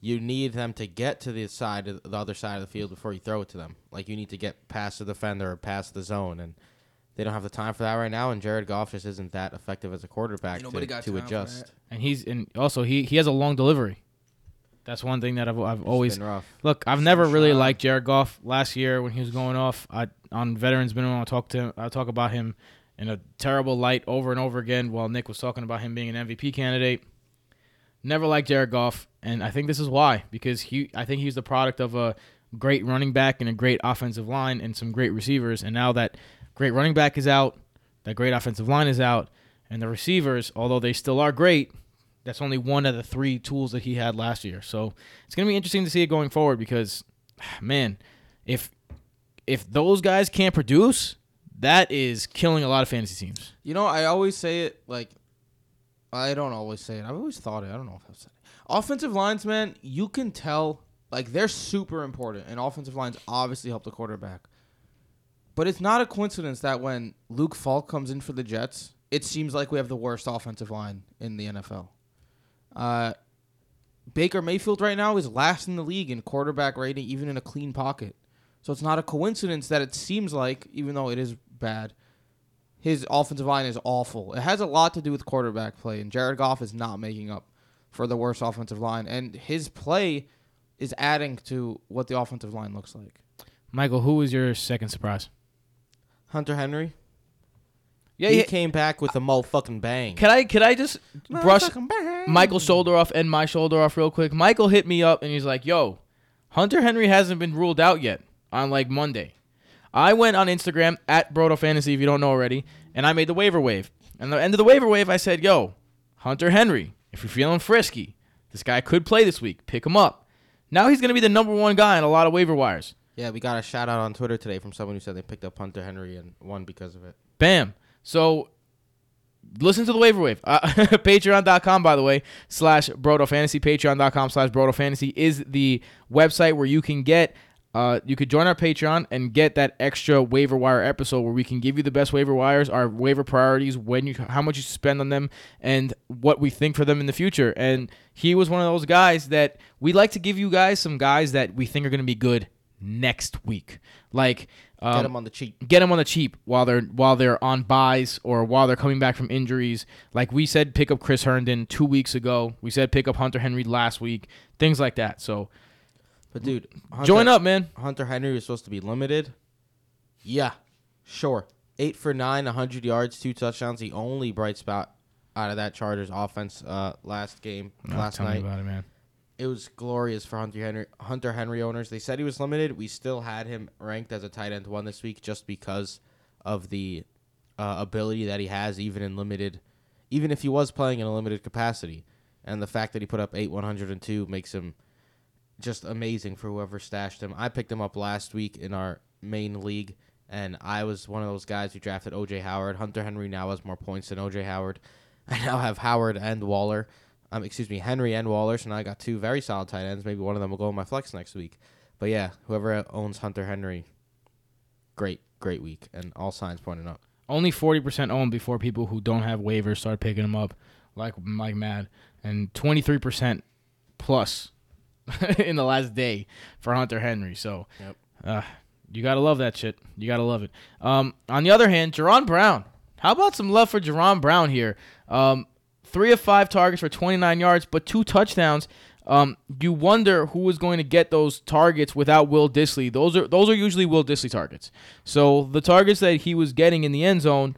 you need them to get to the side of the other side of the field before you throw it to them. Like you need to get past the defender or past the zone, and they don't have the time for that right now. And Jared Goff just isn't that effective as a quarterback Ain't to, to adjust. And he's and also he he has a long delivery. That's one thing that I've I've It's always been rough. look. I've never really Sunshine. liked Jared Goff. Last year when he was going off, I on veterans minimum. I talk to him. I talk about him in a terrible light over and over again. While Nick was talking about him being an MVP candidate. Never liked Jared Goff, and I think this is why because he. I think he's the product of a great running back and a great offensive line and some great receivers. And now that great running back is out, that great offensive line is out, and the receivers, although they still are great, that's only one of the three tools that he had last year. So it's gonna be interesting to see it going forward because, *sighs* man, if if those guys can't produce, that is killing a lot of fantasy teams. You know, I always say it like I don't always say it. I've always thought it. I don't know if I've said it. Offensive lines, man, you can tell like they're super important, and offensive lines obviously help the quarterback. But it's not a coincidence that when Luke Falk comes in for the Jets, it seems like we have the worst offensive line in the NFL. Uh, Baker Mayfield right now is last in the league in quarterback rating, even in a clean pocket. So it's not a coincidence that it seems like, even though it is bad, his offensive line is awful. It has a lot to do with quarterback play, and Jared Goff is not making up for the worst offensive line, and his play is adding to what the offensive line looks like. Michael, who was your second surprise? Hunter Henry. Yeah, he yeah. came back with a motherfucking bang. Can I can I just brush Michael's shoulder off and my shoulder off real quick? Michael hit me up and he's like, "Yo, Hunter Henry hasn't been ruled out yet on like Monday." I went on Instagram at Broto Fantasy if you don't know already, and I made the waiver wave. And the end of the waiver wave, I said, "Yo, Hunter Henry, if you're feeling frisky, this guy could play this week. Pick him up." Now he's gonna be the number one guy in a lot of waiver wires. Yeah, we got a shout out on Twitter today from someone who said they picked up Hunter Henry and won because of it. Bam. So listen to the waiver wave. Uh, *laughs* Patreon.com, by the way, slash Broto Fantasy. Patreon.com slash Broto Fantasy is the website where you can get. Uh, you could join our Patreon and get that extra waiver wire episode where we can give you the best waiver wires, our waiver priorities, when you, how much you spend on them, and what we think for them in the future. And he was one of those guys that we like to give you guys some guys that we think are going to be good next week. Like um, Get them on the cheap. get them on the cheap while they're while they're on buys or while they're coming back from injuries. Like we said, pick up Chris Herndon two weeks ago. We said pick up Hunter Henry last week. Things like that. So But dude, Hunter, join up, man. Hunter Henry was supposed to be limited. Yeah, sure. Eight for nine, 100 yards, two touchdowns. The only bright spot out of that Chargers offense uh, last game, Oh, last tell me night. about it, man. it was glorious for Hunter Henry Hunter Henry owners. They said he was limited. We still had him ranked as a tight end one this week just because of the uh, ability that he has, even in limited, even if he was playing in a limited capacity, and the fact that he put up eight one hundred and two makes him just amazing for whoever stashed him. I picked him up last week in our main league, and I was one of those guys who drafted OJ Howard. Hunter Henry now has more points than OJ Howard. *laughs* I now have Howard and Waller. Um, excuse me, Henry and Waller. So now I got two very solid tight ends. Maybe one of them will go in my flex next week. But yeah, whoever owns Hunter Henry, great, great week, and all signs pointing up. Only 40% owned before people who don't have waivers start picking them up like like mad. And 23% plus *laughs* in the last day for Hunter Henry. So Yep. uh, you got to love that shit. You got to love it. Um, on the other hand, Jaron Brown. How about some love for Jaron Brown here? Um, three of five targets for 29 yards, but two touchdowns. Um, you wonder who is going to get those targets without Will Dissly. Those are those are usually Will Dissly targets. So the targets that he was getting in the end zone,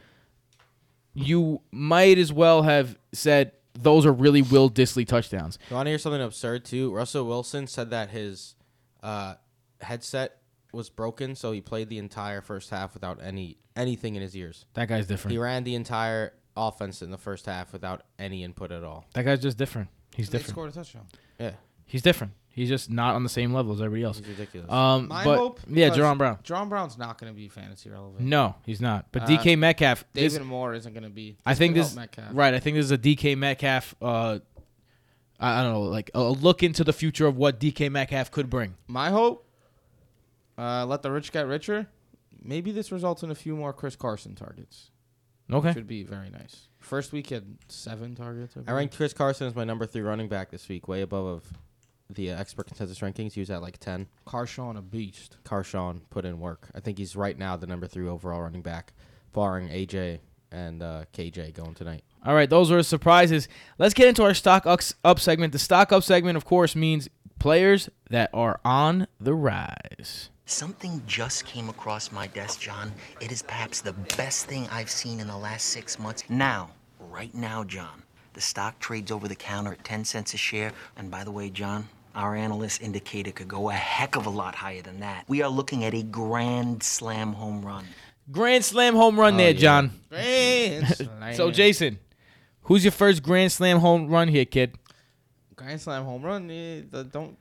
you might as well have said those are really Will Dissly touchdowns. You want to hear something absurd too? Russell Wilson said that his uh, headset was broken, so he played the entire first half without any anything in his ears. That guy's different. He ran the entire offense in the first half without any input at all. That guy's just different. He's They different. scored a touchdown. Yeah, He's different. He's just not on the same level as everybody else. he's ridiculous. Um, My but hope. yeah, because Jaron Brown. Jaron Brown's not going to be fantasy relevant. No, he's not. But Uh, DK Metcalf. this- David Moore isn't going to be. I think could this Metcalf. right. I think this is a DK Metcalf. Uh, I I don't know, like a look into the future of what DK Metcalf could bring. My hope. Uh, let the rich get richer. Maybe this results in a few more Chris Carson targets. Okay. Should be very nice. First week he had seven targets. I believe. ranked Chris Carson as my number three running back this week, way above of the uh, expert consensus rankings. He was at like ten. Carshawn a beast. Carshawn put in work. I think he's right now the number three overall running back, barring AJ and uh, KJ going tonight. All right, those were surprises. Let's get into our stock up segment. The stock up segment, of course, means players that are on the rise. Something just came across my desk, John. It is perhaps the best thing I've seen in the last six months. Now, right now, John, the stock trades over the counter at 10 cents a share. And by the way, John, our analysts indicate it could go a heck of a lot higher than that. We are looking at a grand slam home run. Grand slam home run there, yeah. John. *laughs* Grand So. Jason, who's your first grand slam home run here, kid? Grand slam home run. the- don't.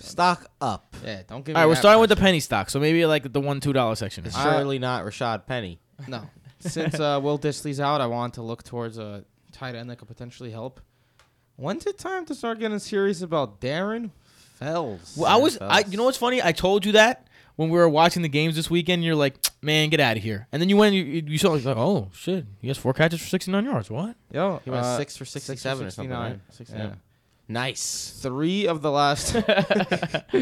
Stock up. Yeah, don't give. All me right, we're that starting with the penny stock, so maybe like the one two dollar section. It's surely not Rashad Penny. No. Since uh, Will Dissly's out, I want to look towards a tight end that could potentially help. When's it time to start getting serious about Darren Fells? Well, I was, Fells. I, you know what's funny? I told you that when we were watching the games this weekend. You're like, *tsk* man, get out of here. And then you went, and you, you saw, like, oh shit, he has four catches for 69 yards. What? Yo, He went uh, six for 67 or something, right? 69. Yeah. Nice. Three of the last *laughs* *laughs*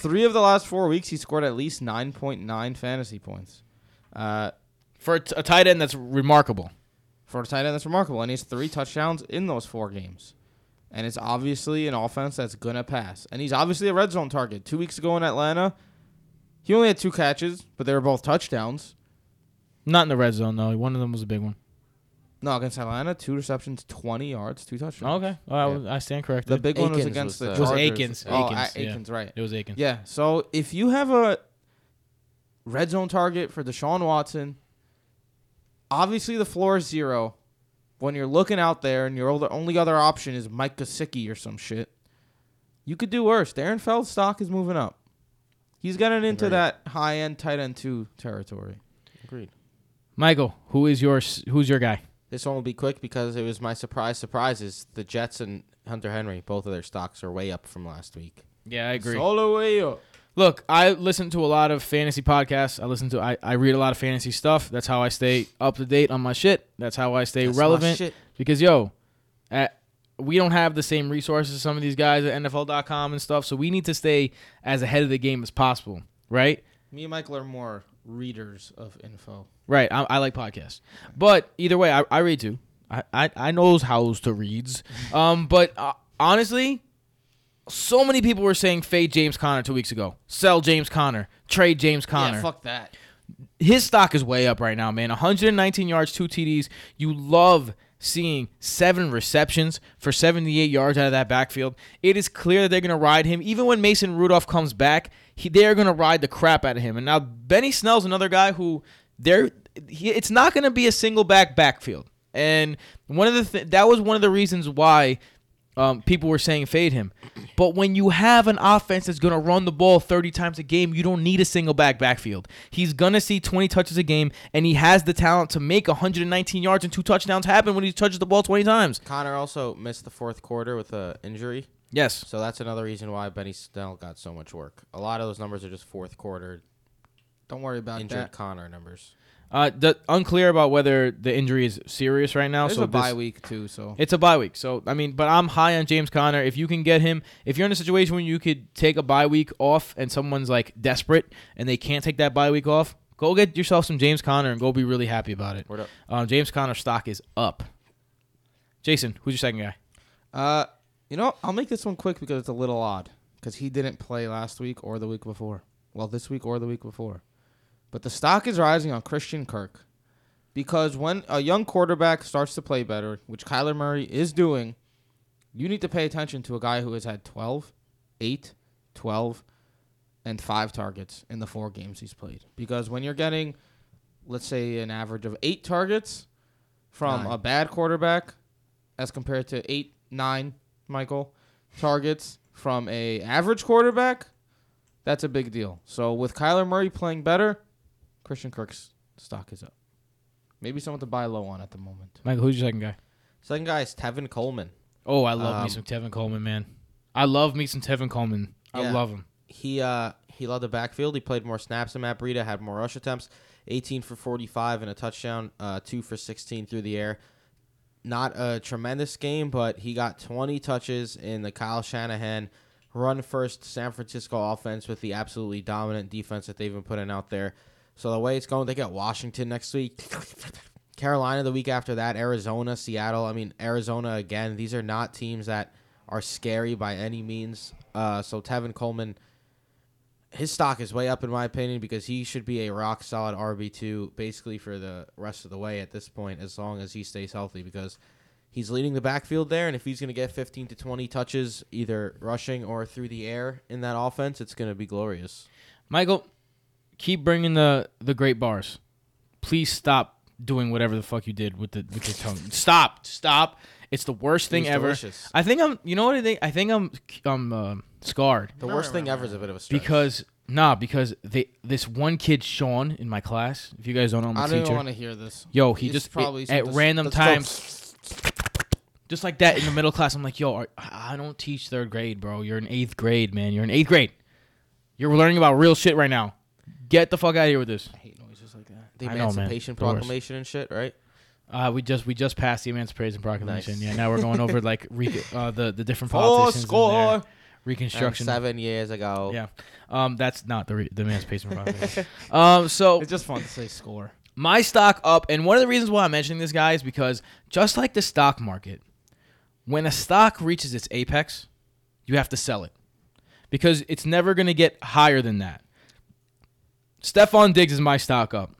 three of the last four weeks, he scored at least nine point nine fantasy points. Uh, For a, t- a tight end, that's remarkable. for a tight end, that's remarkable, and he has three touchdowns in those four games. And it's obviously an offense that's gonna pass, and he's obviously a red zone target. Two weeks ago in Atlanta, he only had two catches, but they were both touchdowns. Not in the red zone though. One of them was a big one. No, against Atlanta, two receptions, twenty yards, two touchdowns. Okay, All right, I stand corrected. The big one was against was the the- Was Chargers. Akins, Oh, Akins, A- yeah. Akins, right? it was Aiken. Yeah. So if you have a red zone target for Deshaun Watson, obviously the floor is zero. When you're looking out there and your only other option is Mike Gesicki or some shit, you could do worse. Darren Fells' stock is moving up. He's getting into Agreed. that high end tight end two territory. Agreed. Michael, who is your who's your guy? This one will be quick because it was my surprise surprises. The Jets and Hunter Henry, both of their stocks are way up from last week. Yeah, I agree. All the way up. Look, I listen to a lot of fantasy podcasts. I listen to I, I read a lot of fantasy stuff. That's how I stay up to date on my shit. That's how I stay That's relevant. Because yo, at, we don't have the same resources as some of these guys at NFL.com and stuff. So we need to stay as ahead of the game as possible, right? Me and Michael are more readers of info. Right. I, I like podcasts, but either way, I, I read too. I, I I knows hows to reads. *laughs* Um, but uh, honestly, so many people were saying fade James Conner two weeks ago. Sell James Conner. Trade James Conner. Yeah, fuck that. His stock is way up right now, man. 119 yards, two TDs. You love seeing seven receptions for 78 yards out of that backfield. It is clear that they're going to ride him. Even when Mason Rudolph comes back, he, they're going to ride the crap out of him. And now Benny Snell's another guy who they're he, it's not going to be a single back backfield. And one of the th- that was one of the reasons why um, people were saying fade him. But when you have an offense that's going to run the ball 30 times a game, you don't need a single back backfield. He's going to see 20 touches a game, and he has the talent to make 119 yards and two touchdowns happen when he touches the ball 20 times. Conner also missed the fourth quarter with a injury, Yes. so that's another reason why Benny Snell got so much work. A lot of those numbers are just fourth quarter Don't worry about injured that. Conner numbers. Uh, the, unclear about whether the injury is serious right now. There's so a bye this- week too, so It's a bye week. So, I mean, but I'm high on James Conner. If you can get him, if you're in a situation where you could take a bye week off and someone's like desperate and they can't take that bye week off, go get yourself some James Conner and go be really happy about it. Word up. Um, James Conner stock is up. Jason, who's your second guy? Uh, you know, I'll make this one quick because it's a little odd because he didn't play last week or the week before. Well, this week or the week before. But the stock is rising on Christian Kirk because when a young quarterback starts to play better, which Kyler Murray is doing, you need to pay attention to a guy who has had 12, 8, 12, and 5 targets in the four games he's played. Because when you're getting, let's say, an average of 8 targets from Nine. a bad quarterback as compared to 8, 9, Michael, targets from a average quarterback, that's a big deal. So with Kyler Murray playing better, Christian Kirk's stock is up. Maybe someone to buy low on at the moment. Michael, who's your second guy? Second guy is Tevin Coleman. Oh, I love Um, me some Tevin Coleman, man. I love me some Tevin Coleman. I Yeah. love him. He uh he led the backfield. He played more snaps than Matt Breida, had more rush attempts, 18 for 45 and a touchdown, uh, two for 16 through the air. Not a tremendous game, but he got 20 touches in the Kyle Shanahan run first San Francisco offense with the absolutely dominant defense that they've been putting out there. So the way it's going, they got Washington next week. Carolina the week after that, Arizona, Seattle. I mean, Arizona again. These are not teams that are scary by any means. Uh, so Tevin Coleman, his stock is way up in my opinion because he should be a rock solid RB two basically for the rest of the way at this point, as long as he stays healthy because he's leading the backfield there, and if he's going to get 15 to 20 touches either rushing or through the air in that offense, it's going to be glorious. Michael, keep bringing the the great bars. Please stop doing whatever the fuck you did with the with your tongue. Stop, stop. It's the worst thing was ever. delicious. I think I'm. You know what I think? I think I'm. I'm uh, scarred The worst thing ever is a bit of a stretch. because nah, because they this one kid Sean in my class. If you guys don't know, I'm a I don't even teacher. want to hear this. Yo, he It's just probably it- at some- random let's go. times, just like that in the middle class. I'm like, yo, are- I don't teach third grade, bro. You're in eighth grade, man. You're in eighth grade. You're learning about real shit right now. Get the fuck out of here with this. I hate noises like that. the I know, man. Emancipation The worst. Proclamation and shit, right? Uh, we just we just passed the Emancipation Proclamation. Nice. Yeah, now we're going over like re- *laughs* uh, the the different Four politicians and score. their And reconstruction. seven years ago. Yeah, um, that's not the re- the Emancipation Proclamation. *laughs* um, so It's just fun to say score. my stock up, and one of the reasons why I'm mentioning this, guy, is because just like the stock market, when a stock reaches its apex, you have to sell it because it's never going to get higher than that. Stefon Diggs is my stock up.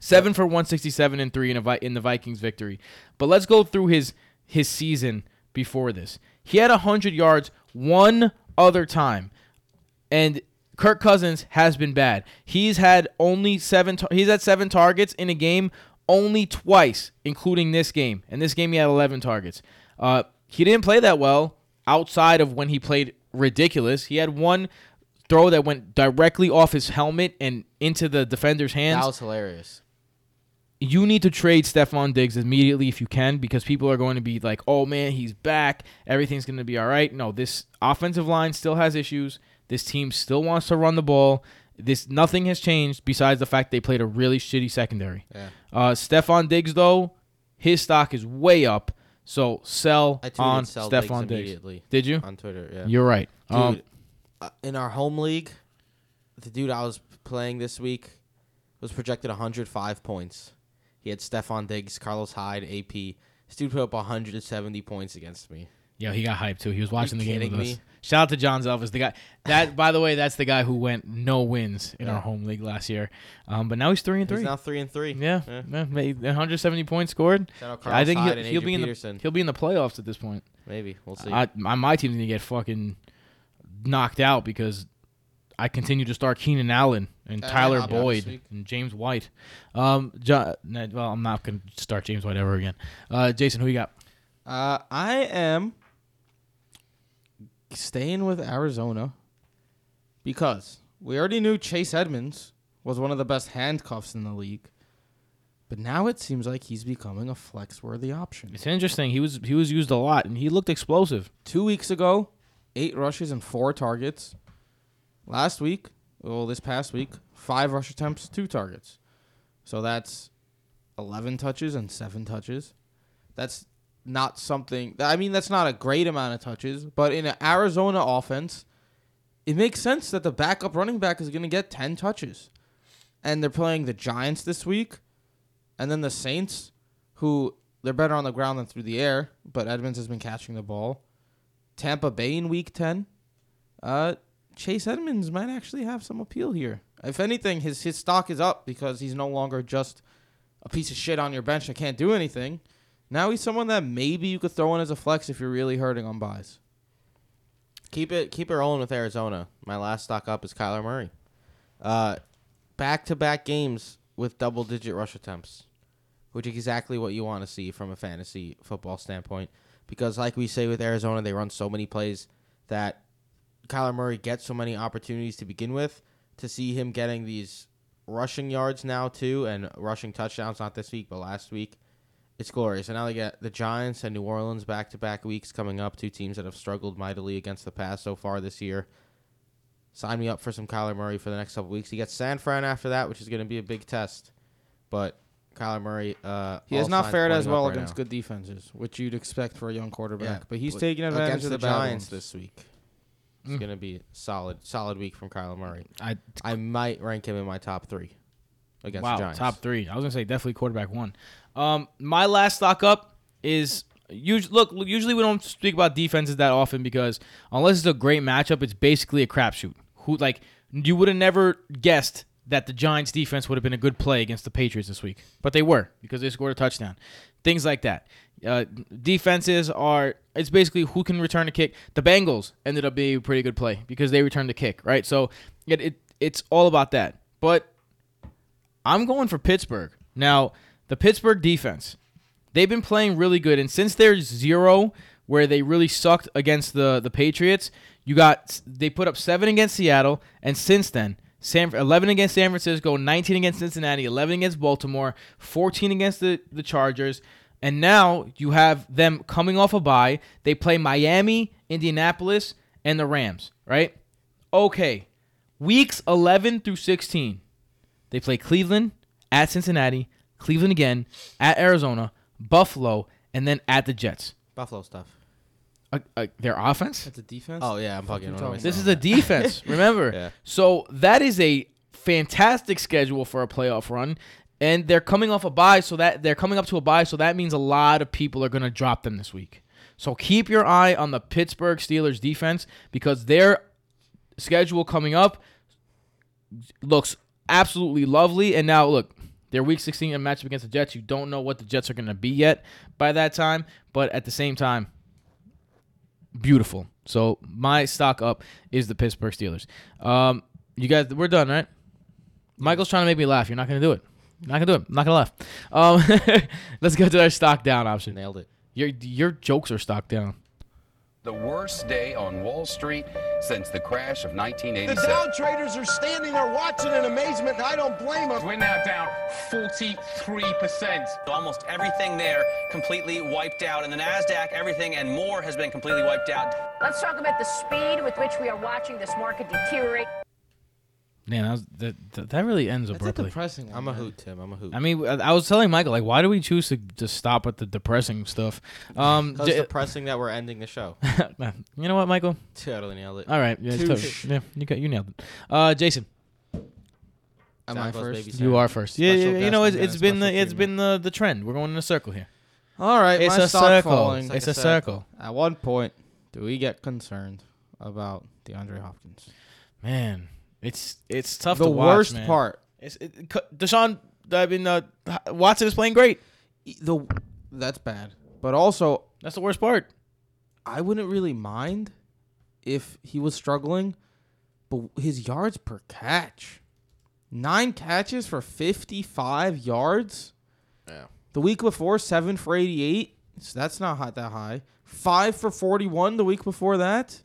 Seven for 167 and three in, Vi- in the Vikings victory. But let's go through his his season before this. He had 100 yards one other time. And Kirk Cousins has been bad. He's had only seven. Tar- he's had seven targets in a game, only twice, including this game. And this game he had 11 targets. Uh, he didn't play that well outside of when he played ridiculous. He had one throw that went directly off his helmet and into the defender's hands That was hilarious. you need to trade Stefon Diggs immediately if you can because people are going to be like, oh man, he's back. Everything's going to be all right. No, this offensive line still has issues. This team still wants to run the ball. This nothing has changed besides the fact they played a really shitty secondary. Yeah. Uh, Stefon Diggs though, his stock is way up. So sell on sell Diggs Stefon Diggs. immediately Did you? on Twitter. Yeah. You're right. Dude, Um, in our home league, the dude I was playing this week was projected 105 points. He had Stefon Diggs, Carlos Hyde, AP. This dude put up 170 points against me. Yeah, he got hyped too. He was watching the game with kidding us. me? Shout out to John Zelvis, the guy. That, by the way, that's the guy who went no wins in Yeah. our home league last year. Um, but now he's three and He's three. now three and three. yeah, yeah. made 170 points scored. I think Hyde he'll, and he'll be in the he'll be in the playoffs at this point. Maybe we'll see. I, my, my team's gonna get fucking knocked out because I continue to start Keenan Allen and Uh, Tyler I'll be out this Boyd and James White. Um, John, well, I'm not gonna start James White ever again. Uh, Jason, who you got? Uh, I am staying with Arizona because we already knew Chase Edmonds was one of the best handcuffs in the league, but now it seems like he's becoming a flex-worthy option. It's interesting. He was he was used a lot and he looked explosive. Two weeks ago, eight rushes and four targets. Last week, well, this past week, five rush attempts, two targets. So that's 11 touches and seven touches. That's not something, I mean, that's not a great amount of touches, but in an Arizona offense, it makes sense that the backup running back is going to get 10 touches. And they're playing the Giants this week, and then the Saints, who they're better on the ground than through the air, but Edmonds has been catching the ball. Tampa Bay in week 10. Uh, Chase Edmonds might actually have some appeal here. If anything, his his stock is up because he's no longer just a piece of shit on your bench that can't do anything. Now he's someone that maybe you could throw in as a flex if you're really hurting on buys. keep it keep it rolling with Arizona. My last stock up is Kyler Murray. Uh, back to back games with double digit rush attempts, which is exactly what you want to see from a fantasy football standpoint. Because like we say with Arizona, they run so many plays that Kyler Murray gets so many opportunities to begin with. To see him getting these rushing yards now too, and rushing touchdowns not this week but last week, it's glorious. And now they get the Giants and New Orleans back to back weeks coming up. Two teams that have struggled mightily against the pass so far this year. Sign me up for some Kyler Murray for the next couple weeks. He gets San Fran after that, which is going to be a big test. But Kyler Murray, uh, He has not fared as well right against now. good defenses, which you'd expect for a young quarterback. Yeah, but he's but taking advantage against of the the, Giants this week. It's Mm. going to be solid, solid week from Kyler Murray. I I might rank him in my top three against wow, the Giants. top three. I was gonna say definitely quarterback one. Um, my last stock up is usually look. Usually we don't speak about defenses that often because unless it's a great matchup, it's basically a crapshoot. Who like you would have never guessed that the Giants defense would have been a good play against the Patriots this week, but they were because they scored a touchdown. Things like that. Uh, defenses are it's basically who can return a kick. The Bengals ended up being a pretty good play because they returned the kick, right? So it, it it's all about that. But I'm going for Pittsburgh. Now, the Pittsburgh defense, they've been playing really good. And since they're zero, where they really sucked against the, the Patriots, you got they put up seven against Seattle, and since then, San, 11 against San Francisco, 19 against Cincinnati, 11 against Baltimore, 14 against the, the Chargers. And now you have them coming off a bye. They play Miami, Indianapolis, and the Rams, right? Okay. Weeks 11 through 16. They play Cleveland, at Cincinnati, Cleveland again, at Arizona, Buffalo, and then at the Jets. Buffalo stuff. Uh, uh, their offense? That's a defense. Oh yeah, I'm fucking. you what am I talking This is a *laughs* defense, remember? Yeah. So that is a fantastic schedule for a playoff run. And they're coming off a bye, so that they're coming up to a bye, so that means a lot of people are going to drop them this week. So keep your eye on the Pittsburgh Steelers defense because their schedule coming up looks absolutely lovely. And now look, their Week 16 matchup against the Jets. You don't know what the Jets are going to be yet by that time, but at the same time, beautiful. So my stock up is the Pittsburgh Steelers. Um, you guys, we're done, right? Michael's trying to make me laugh. You're not going to do it. Not gonna do it. I'm not gonna laugh. Um, *laughs* let's go to our stock down option. Nailed it. Your your jokes are stock down. The worst day on Wall Street since the crash of 1987. The 1987. Dow traders are standing there watching in amazement, and I don't blame them. We're now down 43%. Almost everything there completely wiped out. And the NASDAQ, everything and more has been completely wiped out. Let's talk about the speed with which we are watching this market deteriorate. Man, that, was, that, that that really ends That's a abruptly. depressing. one, I'm a man. hoot, Tim. I'm a hoot. I mean, I I was telling Michael like, why do we choose to just stop at the depressing stuff? Um, Because J- depressing that we're ending the show. *laughs* you know what, Michael? totally nailed it. All right, yeah, Touche. totally- yeah, you got you nailed it. Uh, Jason, Am I Sound goes first? baby you Sam. are first. Yeah, Special yeah, you guest know, it's, then it's a been the special it's been the the trend. We're going in a circle here. All right, It's my a stock circle. falling. It's a circle. At one point, do we get concerned about DeAndre Hopkins? Man, it's it's tough the to watch. worst man. part, It's it, Deshaun. I mean, uh, Watson is playing great. the that's bad, but also That's the worst part. I wouldn't really mind if he was struggling, but his yards per catch, nine catches for fifty-five yards. Yeah. The week before, seven for eighty-eight. So that's not hot that high. Five for forty-one the week before that.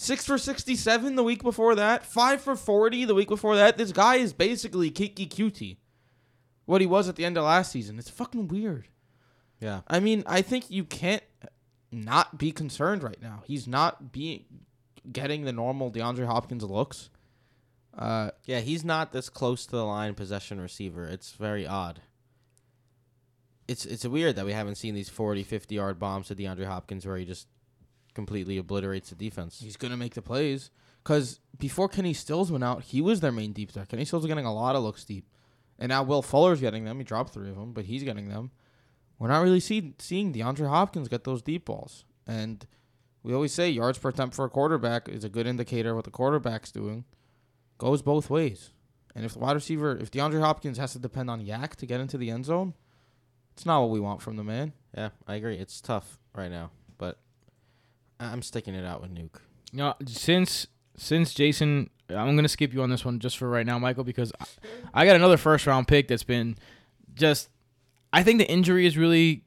Six for sixty-seven the week before that. Five for forty the week before that. This guy is basically Keke Coutee. What he was at the end of last season. It's fucking weird. Yeah. I mean, I think you can't not be concerned right now. He's not being getting the normal DeAndre Hopkins looks. Uh, Yeah, he's not this close to the line possession receiver. It's very odd. It's it's weird that we haven't seen these 40, 50 yard bombs to DeAndre Hopkins where he just completely obliterates the defense. he's gonna make the plays because before Kenny Stills went out, he was their main deep threat. Kenny Stills was getting a lot of looks deep, and now Will Fuller's getting them. He dropped three of them, but he's getting them. We're not really see, seeing DeAndre Hopkins get those deep balls, and we always say yards per attempt for a quarterback is a good indicator of what the quarterback's doing. Goes both ways, and if the wide receiver, if DeAndre Hopkins has to depend on YAC to get into the end zone, it's not what we want from the man. Yeah, I agree. It's tough right now, but I'm sticking it out with Nuke. Know, since since Jason, I'm gonna skip you on this one just for right now, Michael, because I, I got another first round pick that's been just. I think the injury is really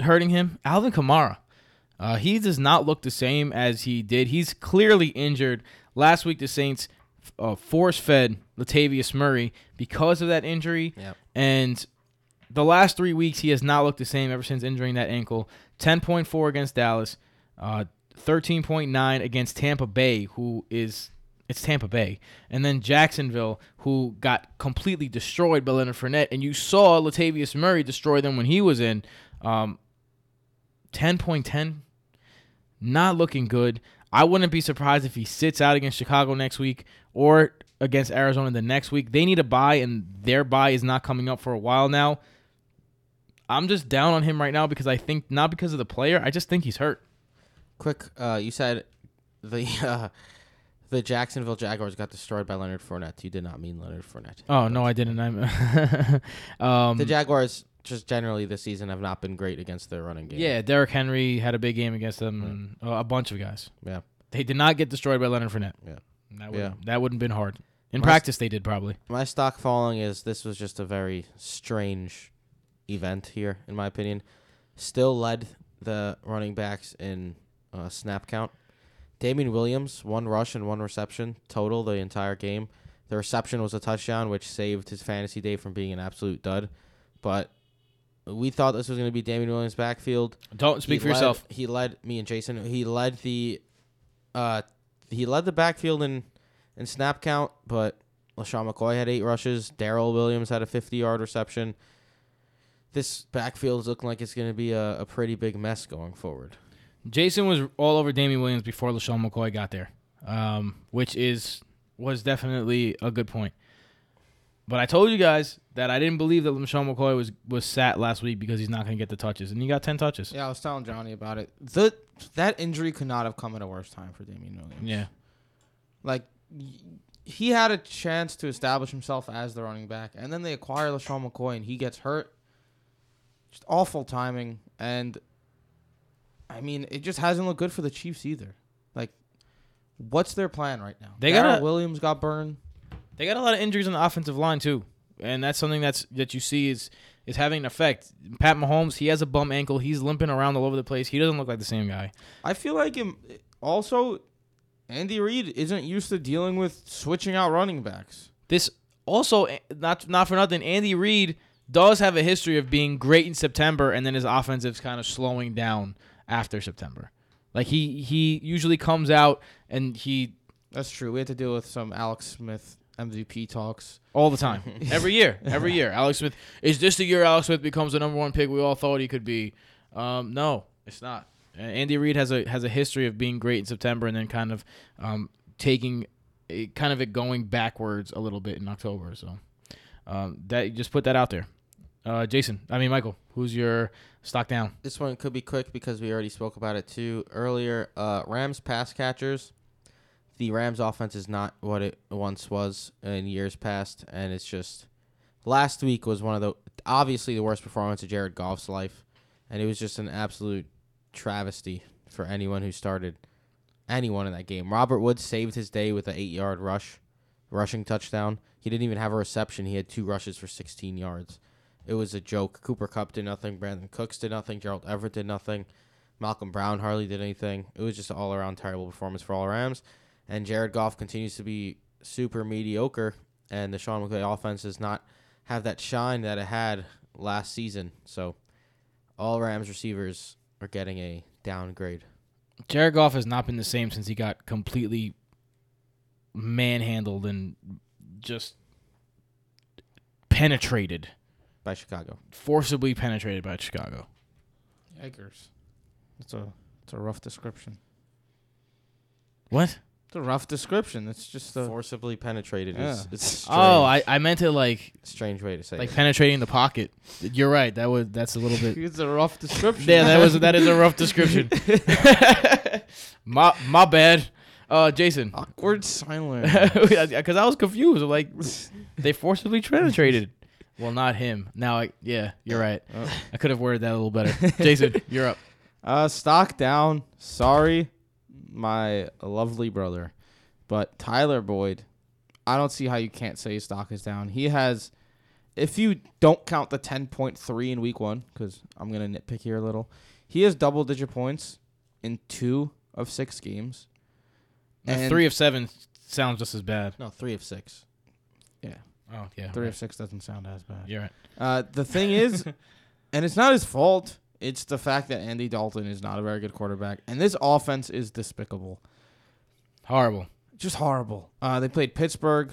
hurting him. Alvin Kamara, uh, he does not look the same as he did. He's clearly injured. Last week, the Saints uh, force fed Latavius Murray because of that injury, Yep. and the last three weeks he has not looked the same ever since injuring that ankle. Ten point four against Dallas, uh, thirteen point nine against Tampa Bay, who is it's Tampa Bay, and then Jacksonville, who got completely destroyed by Leonard Fournette, and you saw Latavius Murray destroy them when he was in. Um, ten point ten, not looking good. I wouldn't be surprised if he sits out against Chicago next week or against Arizona the next week. They need a buy, and their buy is not coming up for a while now. I'm just down on him right now because I think not because of the player. I just think he's hurt. Quick, uh, you said the *laughs* uh, the Jacksonville Jaguars got destroyed by Leonard Fournette. You did not mean Leonard Fournette. Oh no, I didn't. I'm *laughs* um, The Jaguars just generally this season have not been great against their running game. yeah, Derrick Henry had a big game against them, and uh, a bunch of guys. Yeah. They did not get destroyed by Leonard Fournette. Yeah. That would Yeah. that wouldn't been hard. In My- practice, they did probably. My stock falling is this was just a very strange event here, in my opinion. Still led the running backs in uh, snap count. Damien Williams, one rush and one reception total the entire game. The reception was a touchdown, which saved his fantasy day from being an absolute dud. But we thought this was going to be Damien Williams' backfield. Don't speak He for led- yourself. He led me and Jason. He led the, uh, he led the backfield in, in snap count. But LeSean McCoy had eight rushes. Darrel Williams had a fifty-yard reception. This backfield is looking like it's going to be a, a pretty big mess going forward. Jason was all over Damien Williams before LeSean McCoy got there, um, which is was definitely a good point. But I told you guys that I didn't believe that LeSean McCoy was was sat last week because he's not going to get the touches, and he got ten touches. Yeah, I was telling Johnny about it. The that injury could not have come at a worse time for Damien Williams. Yeah. Like he had a chance to establish himself as the running back, and then they acquire LeSean McCoy, and he gets hurt. Just awful timing, and I mean, it just hasn't looked good for the Chiefs either. Like, what's their plan right now? They Darrell gotta- Williams got burned. They got a lot of injuries on the offensive line too, and that's something that's that you see is is having an effect. Pat Mahomes, he has a bum ankle. He's limping around all over the place. He doesn't look like the same guy. I feel like him. Also, Andy Reid isn't used to dealing with switching out running backs. This also eh, not not for nothing. Andy Reid does have a history of being great in September, and then his offensive's kind of slowing down after September. Like he he usually comes out and he That's true. We had to deal with some Alex Smith MVP talks. all the time, *laughs* every year, every *laughs* year. Alex Smith is this the year Alex Smith becomes the number one pick we all thought he could be? Um, no, it's not. Andy Reid has a has a history of being great in September and then kind of um, taking a, kind of it going backwards a little bit in October. So um, that just put that out there. Uh, Jason, I mean Michael, who's your stock down? This one could be quick because we already spoke about it too earlier. Uh, Rams pass catchers. The Rams offense is not what it once was in years past, and it's just last week was one of the obviously the worst performance of Jared Goff's life, and it was just an absolute travesty for anyone who started anyone in that game. Robert Woods saved his day with an eight-yard rush, rushing touchdown. He didn't even have a reception. He had two rushes for 16 yards. It was a joke. Cooper Kupp did nothing. Brandin Cooks did nothing. Gerald Everett did nothing. Malcolm Brown hardly did anything. It was just an all around terrible performance for all Rams. And Jared Goff continues to be super mediocre. And the Sean McVay offense does not have that shine that it had last season. So all Rams receivers are getting a downgrade. Jared Goff has not been the same since he got completely manhandled and just penetrated by Chicago. Forcibly penetrated by Chicago. Yikers. It's a it's a rough description. What? It's a rough description. It's just a Forcibly penetrated Yeah. is it's strange. Oh, I, I meant it like strange way to say like it. penetrating the pocket. You're right. That was that's a little bit. *laughs* it's a rough description. Yeah, that was that is a rough description. *laughs* *laughs* my my bad. Uh, Jason. awkward silence. Because I was confused. Like they forcibly penetrated. Well, not him. Now, I yeah, you're right. I could have worded that a little better. *laughs* Jason, you're up. Uh, stock down. Sorry, my lovely brother, but Tyler Boyd. I don't see how you can't say his stock is down. He has, if you don't count the ten point three in week one, because I'm gonna nitpick here a little, he has double digit points in two of six games. And three of seven sounds just as bad. No, three of six. yeah, Oh yeah, three right. of six doesn't sound as bad. You're right. Uh, the thing is, *laughs* and it's not his fault. It's the fact that Andy Dalton is not a very good quarterback, and this offense is despicable. Horrible. Just horrible. Uh, they played Pittsburgh.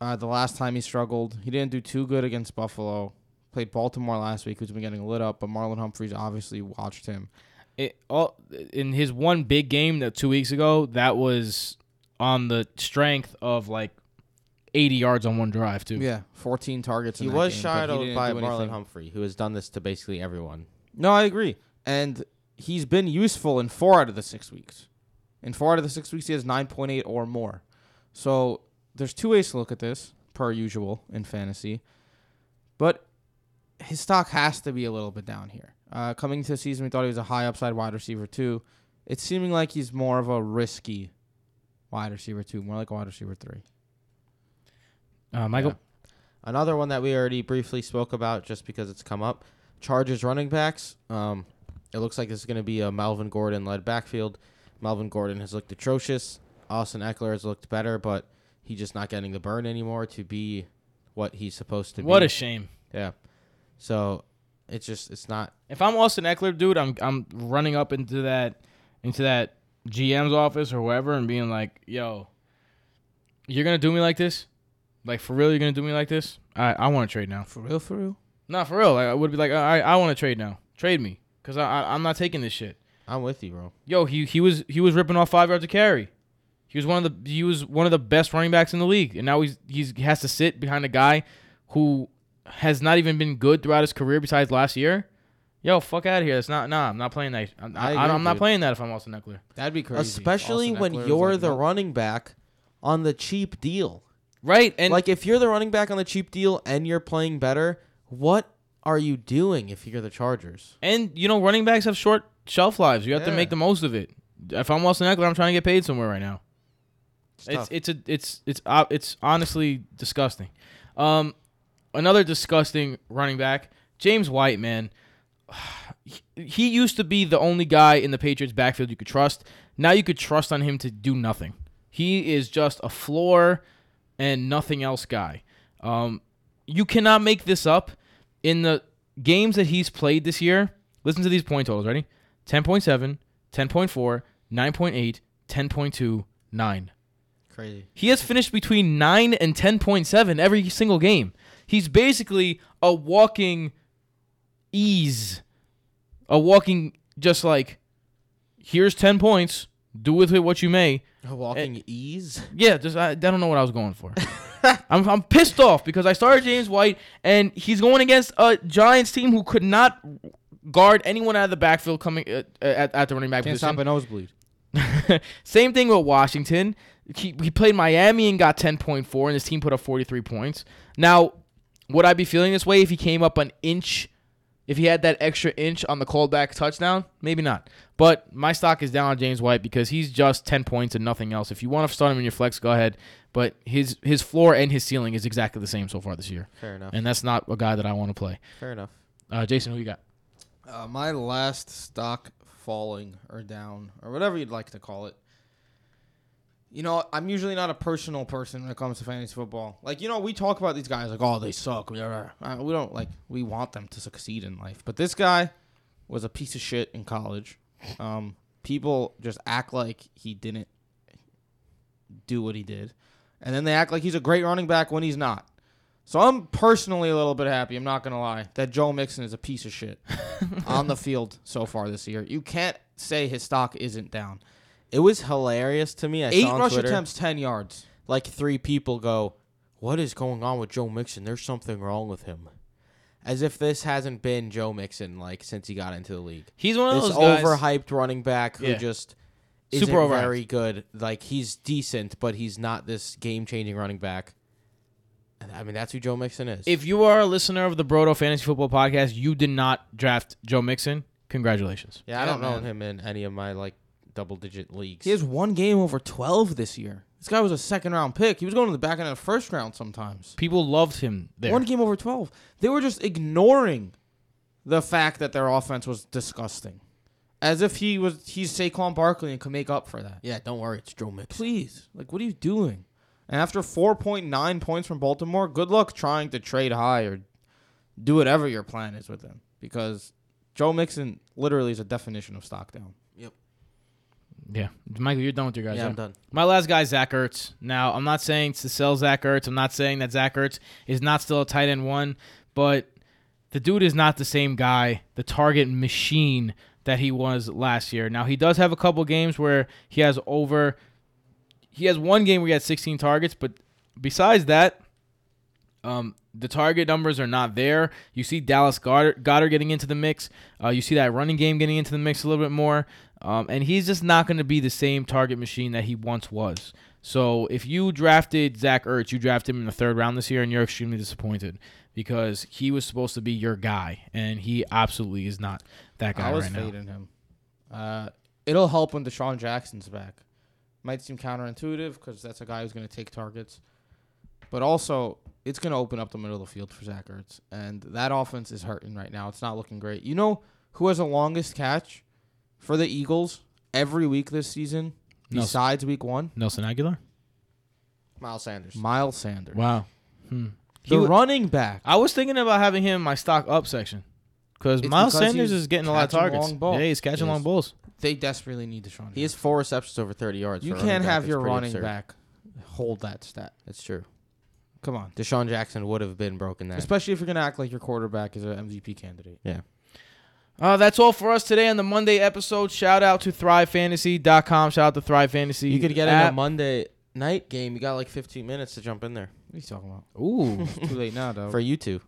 Uh, the last time he struggled, he didn't do too good against Buffalo. Played Baltimore last week, who's been getting lit up, but Marlon Humphrey's obviously watched him. It all in his one big game that two weeks ago. That was on the strength of like 80 yards on one drive too. Yeah, 14 targets. He in that was game, but he shadowed didn't by do Marlon anything. Humphrey, who has done this to basically everyone. No, I agree. And he's been useful in four out of the six weeks. In four out of the six weeks, he has 9.8 or more. So there's two ways to look at this, per usual in fantasy. But his stock has to be a little bit down here. Uh, coming to the season, we thought he was a high upside wide receiver, too. It's seeming like he's more of a risky wide receiver, too. More like a wide receiver, three. Uh, Michael. Yeah. Another one that we already briefly spoke about just because it's come up. Chargers running backs. Um, it looks like this is going to be a Melvin Gordon led backfield. Melvin Gordon has looked atrocious. Austin Ekeler has looked better, but he's just not getting the burn anymore to be what he's supposed to be. What a shame. Yeah. So it's just it's not If I'm Austin Ekeler, dude, I'm I'm running up into that into that GM's office or wherever and being like, "Yo, you're gonna do me like this? Like for real? You're gonna do me like this? I I want to trade now. For real, for real? Not for real. Like, I would be like, I I want to trade now. Trade me, cause I, I I'm not taking this shit. I'm with you, bro. Yo, he he was he was ripping off five yards of carry. He was one of the he was one of the best running backs in the league, and now he's he's he has to sit behind a guy who has not even been good throughout his career besides last year. Yo, fuck out of here. That's not nah. I'm not playing that. I'm, I I, agree, am not playing that if I'm Austin Ekeler. That'd be crazy. Especially Austin when Ekeler you're like, the nope. running back on the cheap deal. Right, and like if you're the running back on the cheap deal and you're playing better, what are you doing if you're the Chargers? and you know running backs have short shelf lives. You have to make the most of it. If I'm Austin Ekeler, I'm trying to get paid somewhere right now. It's It's it's a it's it's uh, it's honestly disgusting. Um, another disgusting running back, James White, man. *sighs* He used to be the only guy in the Patriots backfield you could trust. Now you could trust on him to do nothing. He is just a floor and nothing else guy. Um, you cannot make this up. In the games that he's played this year, listen to these point totals. Ready? 10.7, 10.4, 9.8, 10.2, 9. Crazy. He has finished between 9 and 10.7 every single game. He's basically a walking ease. A walking, just like, here's 10 points. Do with it what you may. Walking ease. Yeah, just I, I don't know what I was going for. *laughs* I'm, I'm pissed off because I started James White and he's going against a Giants team who could not guard anyone out of the backfield coming uh, at, at the running back Can't position. stop a nosebleed. *laughs* Same thing with Washington. He, he played Miami and got 10.4, and his team put up 43 points. Now, would I be feeling this way if he came up an inch? If he had that extra inch on the callback touchdown? Maybe not. But my stock is down on James White because he's just 10 points and nothing else. If you want to start him in your flex, go ahead. But his his floor and his ceiling is exactly the same so far this year. Fair enough. And that's not a guy that I want to play. Fair enough. Uh, Jason, who you got? Uh, my last stock falling or down or whatever you'd like to call it. You know, I'm usually not a personal person when it comes to fantasy football. Like, you know, we talk about these guys like, oh, they suck. Uh, we don't like. We want them to succeed in life, but this guy was a piece of shit in college. Um, people just act like he didn't do what he did, and then they act like he's a great running back when he's not. So I'm personally a little bit happy. I'm not gonna lie that Joe Mixon is a piece of shit *laughs* on the field so far this year. You can't say his stock isn't down. It was hilarious to me. I Eight saw rush Twitter, attempts, ten yards. Like three people go, "What is going on with Joe Mixon? There's something wrong with him." As if this hasn't been Joe Mixon like since he got into the league. He's one of this those guys- overhyped running back who Yeah. just Super isn't overhyped. very good. Like he's decent, but he's not this game-changing running back. I mean, that's who Joe Mixon is. If you are a listener of the Broto Fantasy Football Podcast, you did not draft Joe Mixon. Congratulations. yeah, I don't know him in any of my like double-digit leagues. He has one game over twelve this year. This guy was a second round pick. He was going to the back end of the first round sometimes. People loved him there. One game over twelve. They were just ignoring the fact that their offense was disgusting, as if he was he's Saquon Barkley and could make up for that. yeah, don't worry, it's Joe Mixon. Please, like, what are you doing? And after 4.9 points from Baltimore, good luck trying to trade high or do whatever your plan is with him because Joe Mixon literally is a definition of stock down. Yeah, Michael, you're done with your guys. Yeah, right? I'm done. My last guy, Zach Ertz. Now, I'm not saying to sell Zach Ertz. I'm not saying that Zach Ertz is not still a tight end one, but the dude is not the same guy, the target machine that he was last year. Now, he does have a couple games where he has over. He has one game where he had 16 targets, but besides that, um, the target numbers are not there. You see Dallas Goedert, Goedert getting into the mix. Uh, you see that running game getting into the mix a little bit more. Um, and he's just not going to be the same target machine that he once was. So if you drafted Zach Ertz, you drafted him in the third round this year, and you're extremely disappointed because he was supposed to be your guy, and he absolutely is not that guy I was right now. fading him. Uh, it'll help when DeSean Jackson's back. Might seem counterintuitive because that's a guy who's going to take targets, but also it's going to open up the middle of the field for Zach Ertz, and that offense is hurting right now. It's not looking great. You know who has the longest catch for the Eagles every week this season Nelson. besides Week One? Nelson Agholor. Miles Sanders. Miles Sanders. Wow. Hmm. The wa- running back. I was thinking about having him in my stock up section because Miles because Sanders is getting a lot of targets. long balls. Yeah, he's catching He long balls. They desperately need DeSean. He has four receptions over 30 yards. You for can't have That's your running absurd. back hold that stat. That's true. Come on. DeSean Jackson would have been broken that. Especially if you're gonna act like your quarterback is an MVP candidate. yeah. Uh, that's all for us today on the Monday episode. Shout out to ThriveFantasy.com. Shout out to Thrive Fantasy. You could get in app. a Monday night game. You got like 15 minutes to jump in there. What are you talking about? Ooh. Too late now, though. For you two.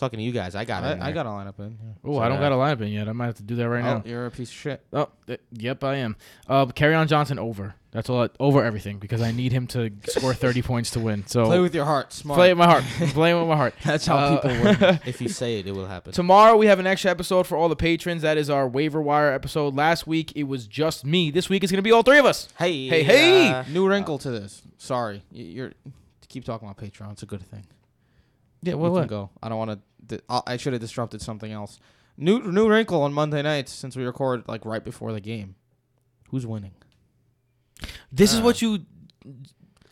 Talking to you guys. I got it. in I, I there. got a lineup in. Yeah. Ooh, I don't got a lineup in yet. I might have to do that right Oh, now. you're a piece of shit. Oh, th- yep, I am. Uh, Kerryon Johnson over. That's all. Over everything because I need him to score *laughs* 30 points to win. So Play with your heart. Smart. Play with my heart. *laughs* I'm with my heart. *laughs* That's how Uh, people win. if you say it, it will happen. Tomorrow we have an extra episode for all the patrons. That is our waiver wire episode. Last week it was just me. This week it's gonna be all three of us. Hey, Hey, hey! uh, New wrinkle to this. Sorry, you're to keep talking about Patreon. It's a good thing. Yeah, we what? can go. I don't want to. I should have disrupted something else. New new wrinkle on Monday nights since we record like right before the game. Who's winning? This is Uh, what you.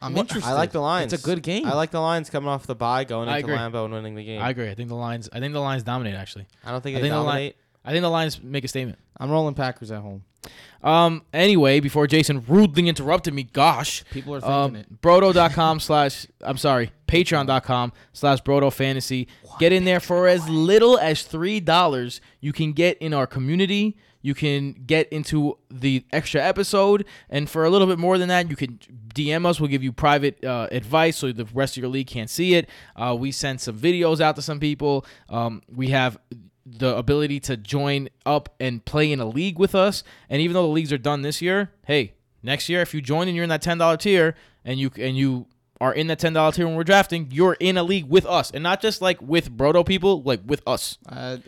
I'm What- interested. I like the Lions. It's a good game. I like the Lions coming off the bye, going I into agree. Lambeau and winning the game. I agree. I think the Lions. I think the Lions dominate. Actually, I don't think I they think the line- dominate. I think the Lions make a statement. I'm rolling Packers at home. Um. Anyway, before Jason rudely interrupted me, gosh. People are thinking Um, it. Broto.com *laughs* slash I'm sorry, Patreon.com slash Broto Fantasy. Get in there for as little as three dollars. You can get in our community. you can get into the extra episode. And for a little bit more than that, you can DM us. We'll give you private uh, advice so the rest of your league can't see it. Uh, we send some videos out to some people. Um, we have the ability to join up and play in a league with us. And even though the leagues are done this year, hey, next year if you join and you're in that ten dollar tier and you and you are in that ten dollar tier when we're drafting, you're in a league with us, and not just like with Broto people, like with us. Uh,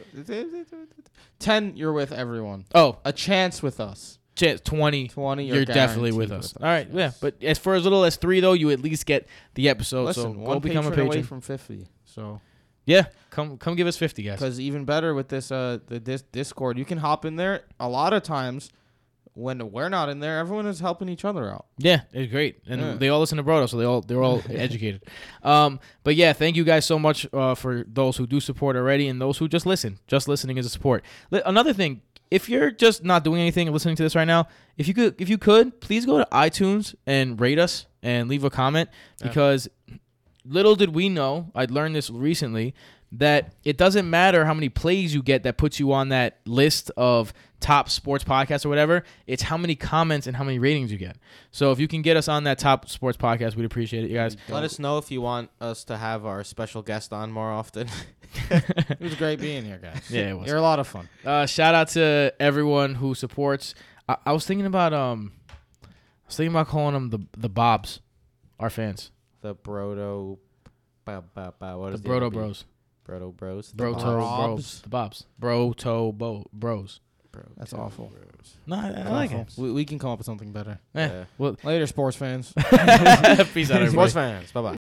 ten, you're with everyone. Oh, A chance with us. chance 20 20, you're, you're definitely with us. with all right yeah but as for as little as three though you at least get the episode Listen, so one go become a patron away from fifty. So yeah come come give us 50 guys because even better with this uh the dis- Discord, you can hop in there. A lot of times when we're not in there, everyone is helping each other out. Yeah, it's great, and Yeah. they all listen to Broto, so they all they're all *laughs* educated. Um, but yeah, thank you guys so much uh, for those who do support already, and those who just listen. Just listening is a support. Another thing, if you're just not doing anything and listening to this right now, if you could, if you could, please go to iTunes and rate us and leave a comment because little did we know, I learned this recently, that it doesn't matter how many plays you get that puts you on that list of top sports podcasts or whatever. It's how many comments and how many ratings you get. So if you can get us on that top sports podcast, we'd appreciate it, you guys. Let us know if you want us to have our special guest on more often. *laughs* It was great being here, guys. Yeah, it was. You're a lot of fun. Uh, shout out to everyone who supports. I, I was thinking about um, I was thinking about calling them the the Bobs, our fans, the Broto. Ba, ba, ba, what the is the Broto Bros, Broto Bros. Bro Bobs. to Bros, the Bobs, Bro to Bo Bros. Bro That's awful. Bros. No, I, I like it. We, we can come up with something better. Eh, Yeah. well, Later, sports fans. *laughs* peace out, *laughs* everybody. Sports fans. Bye bye.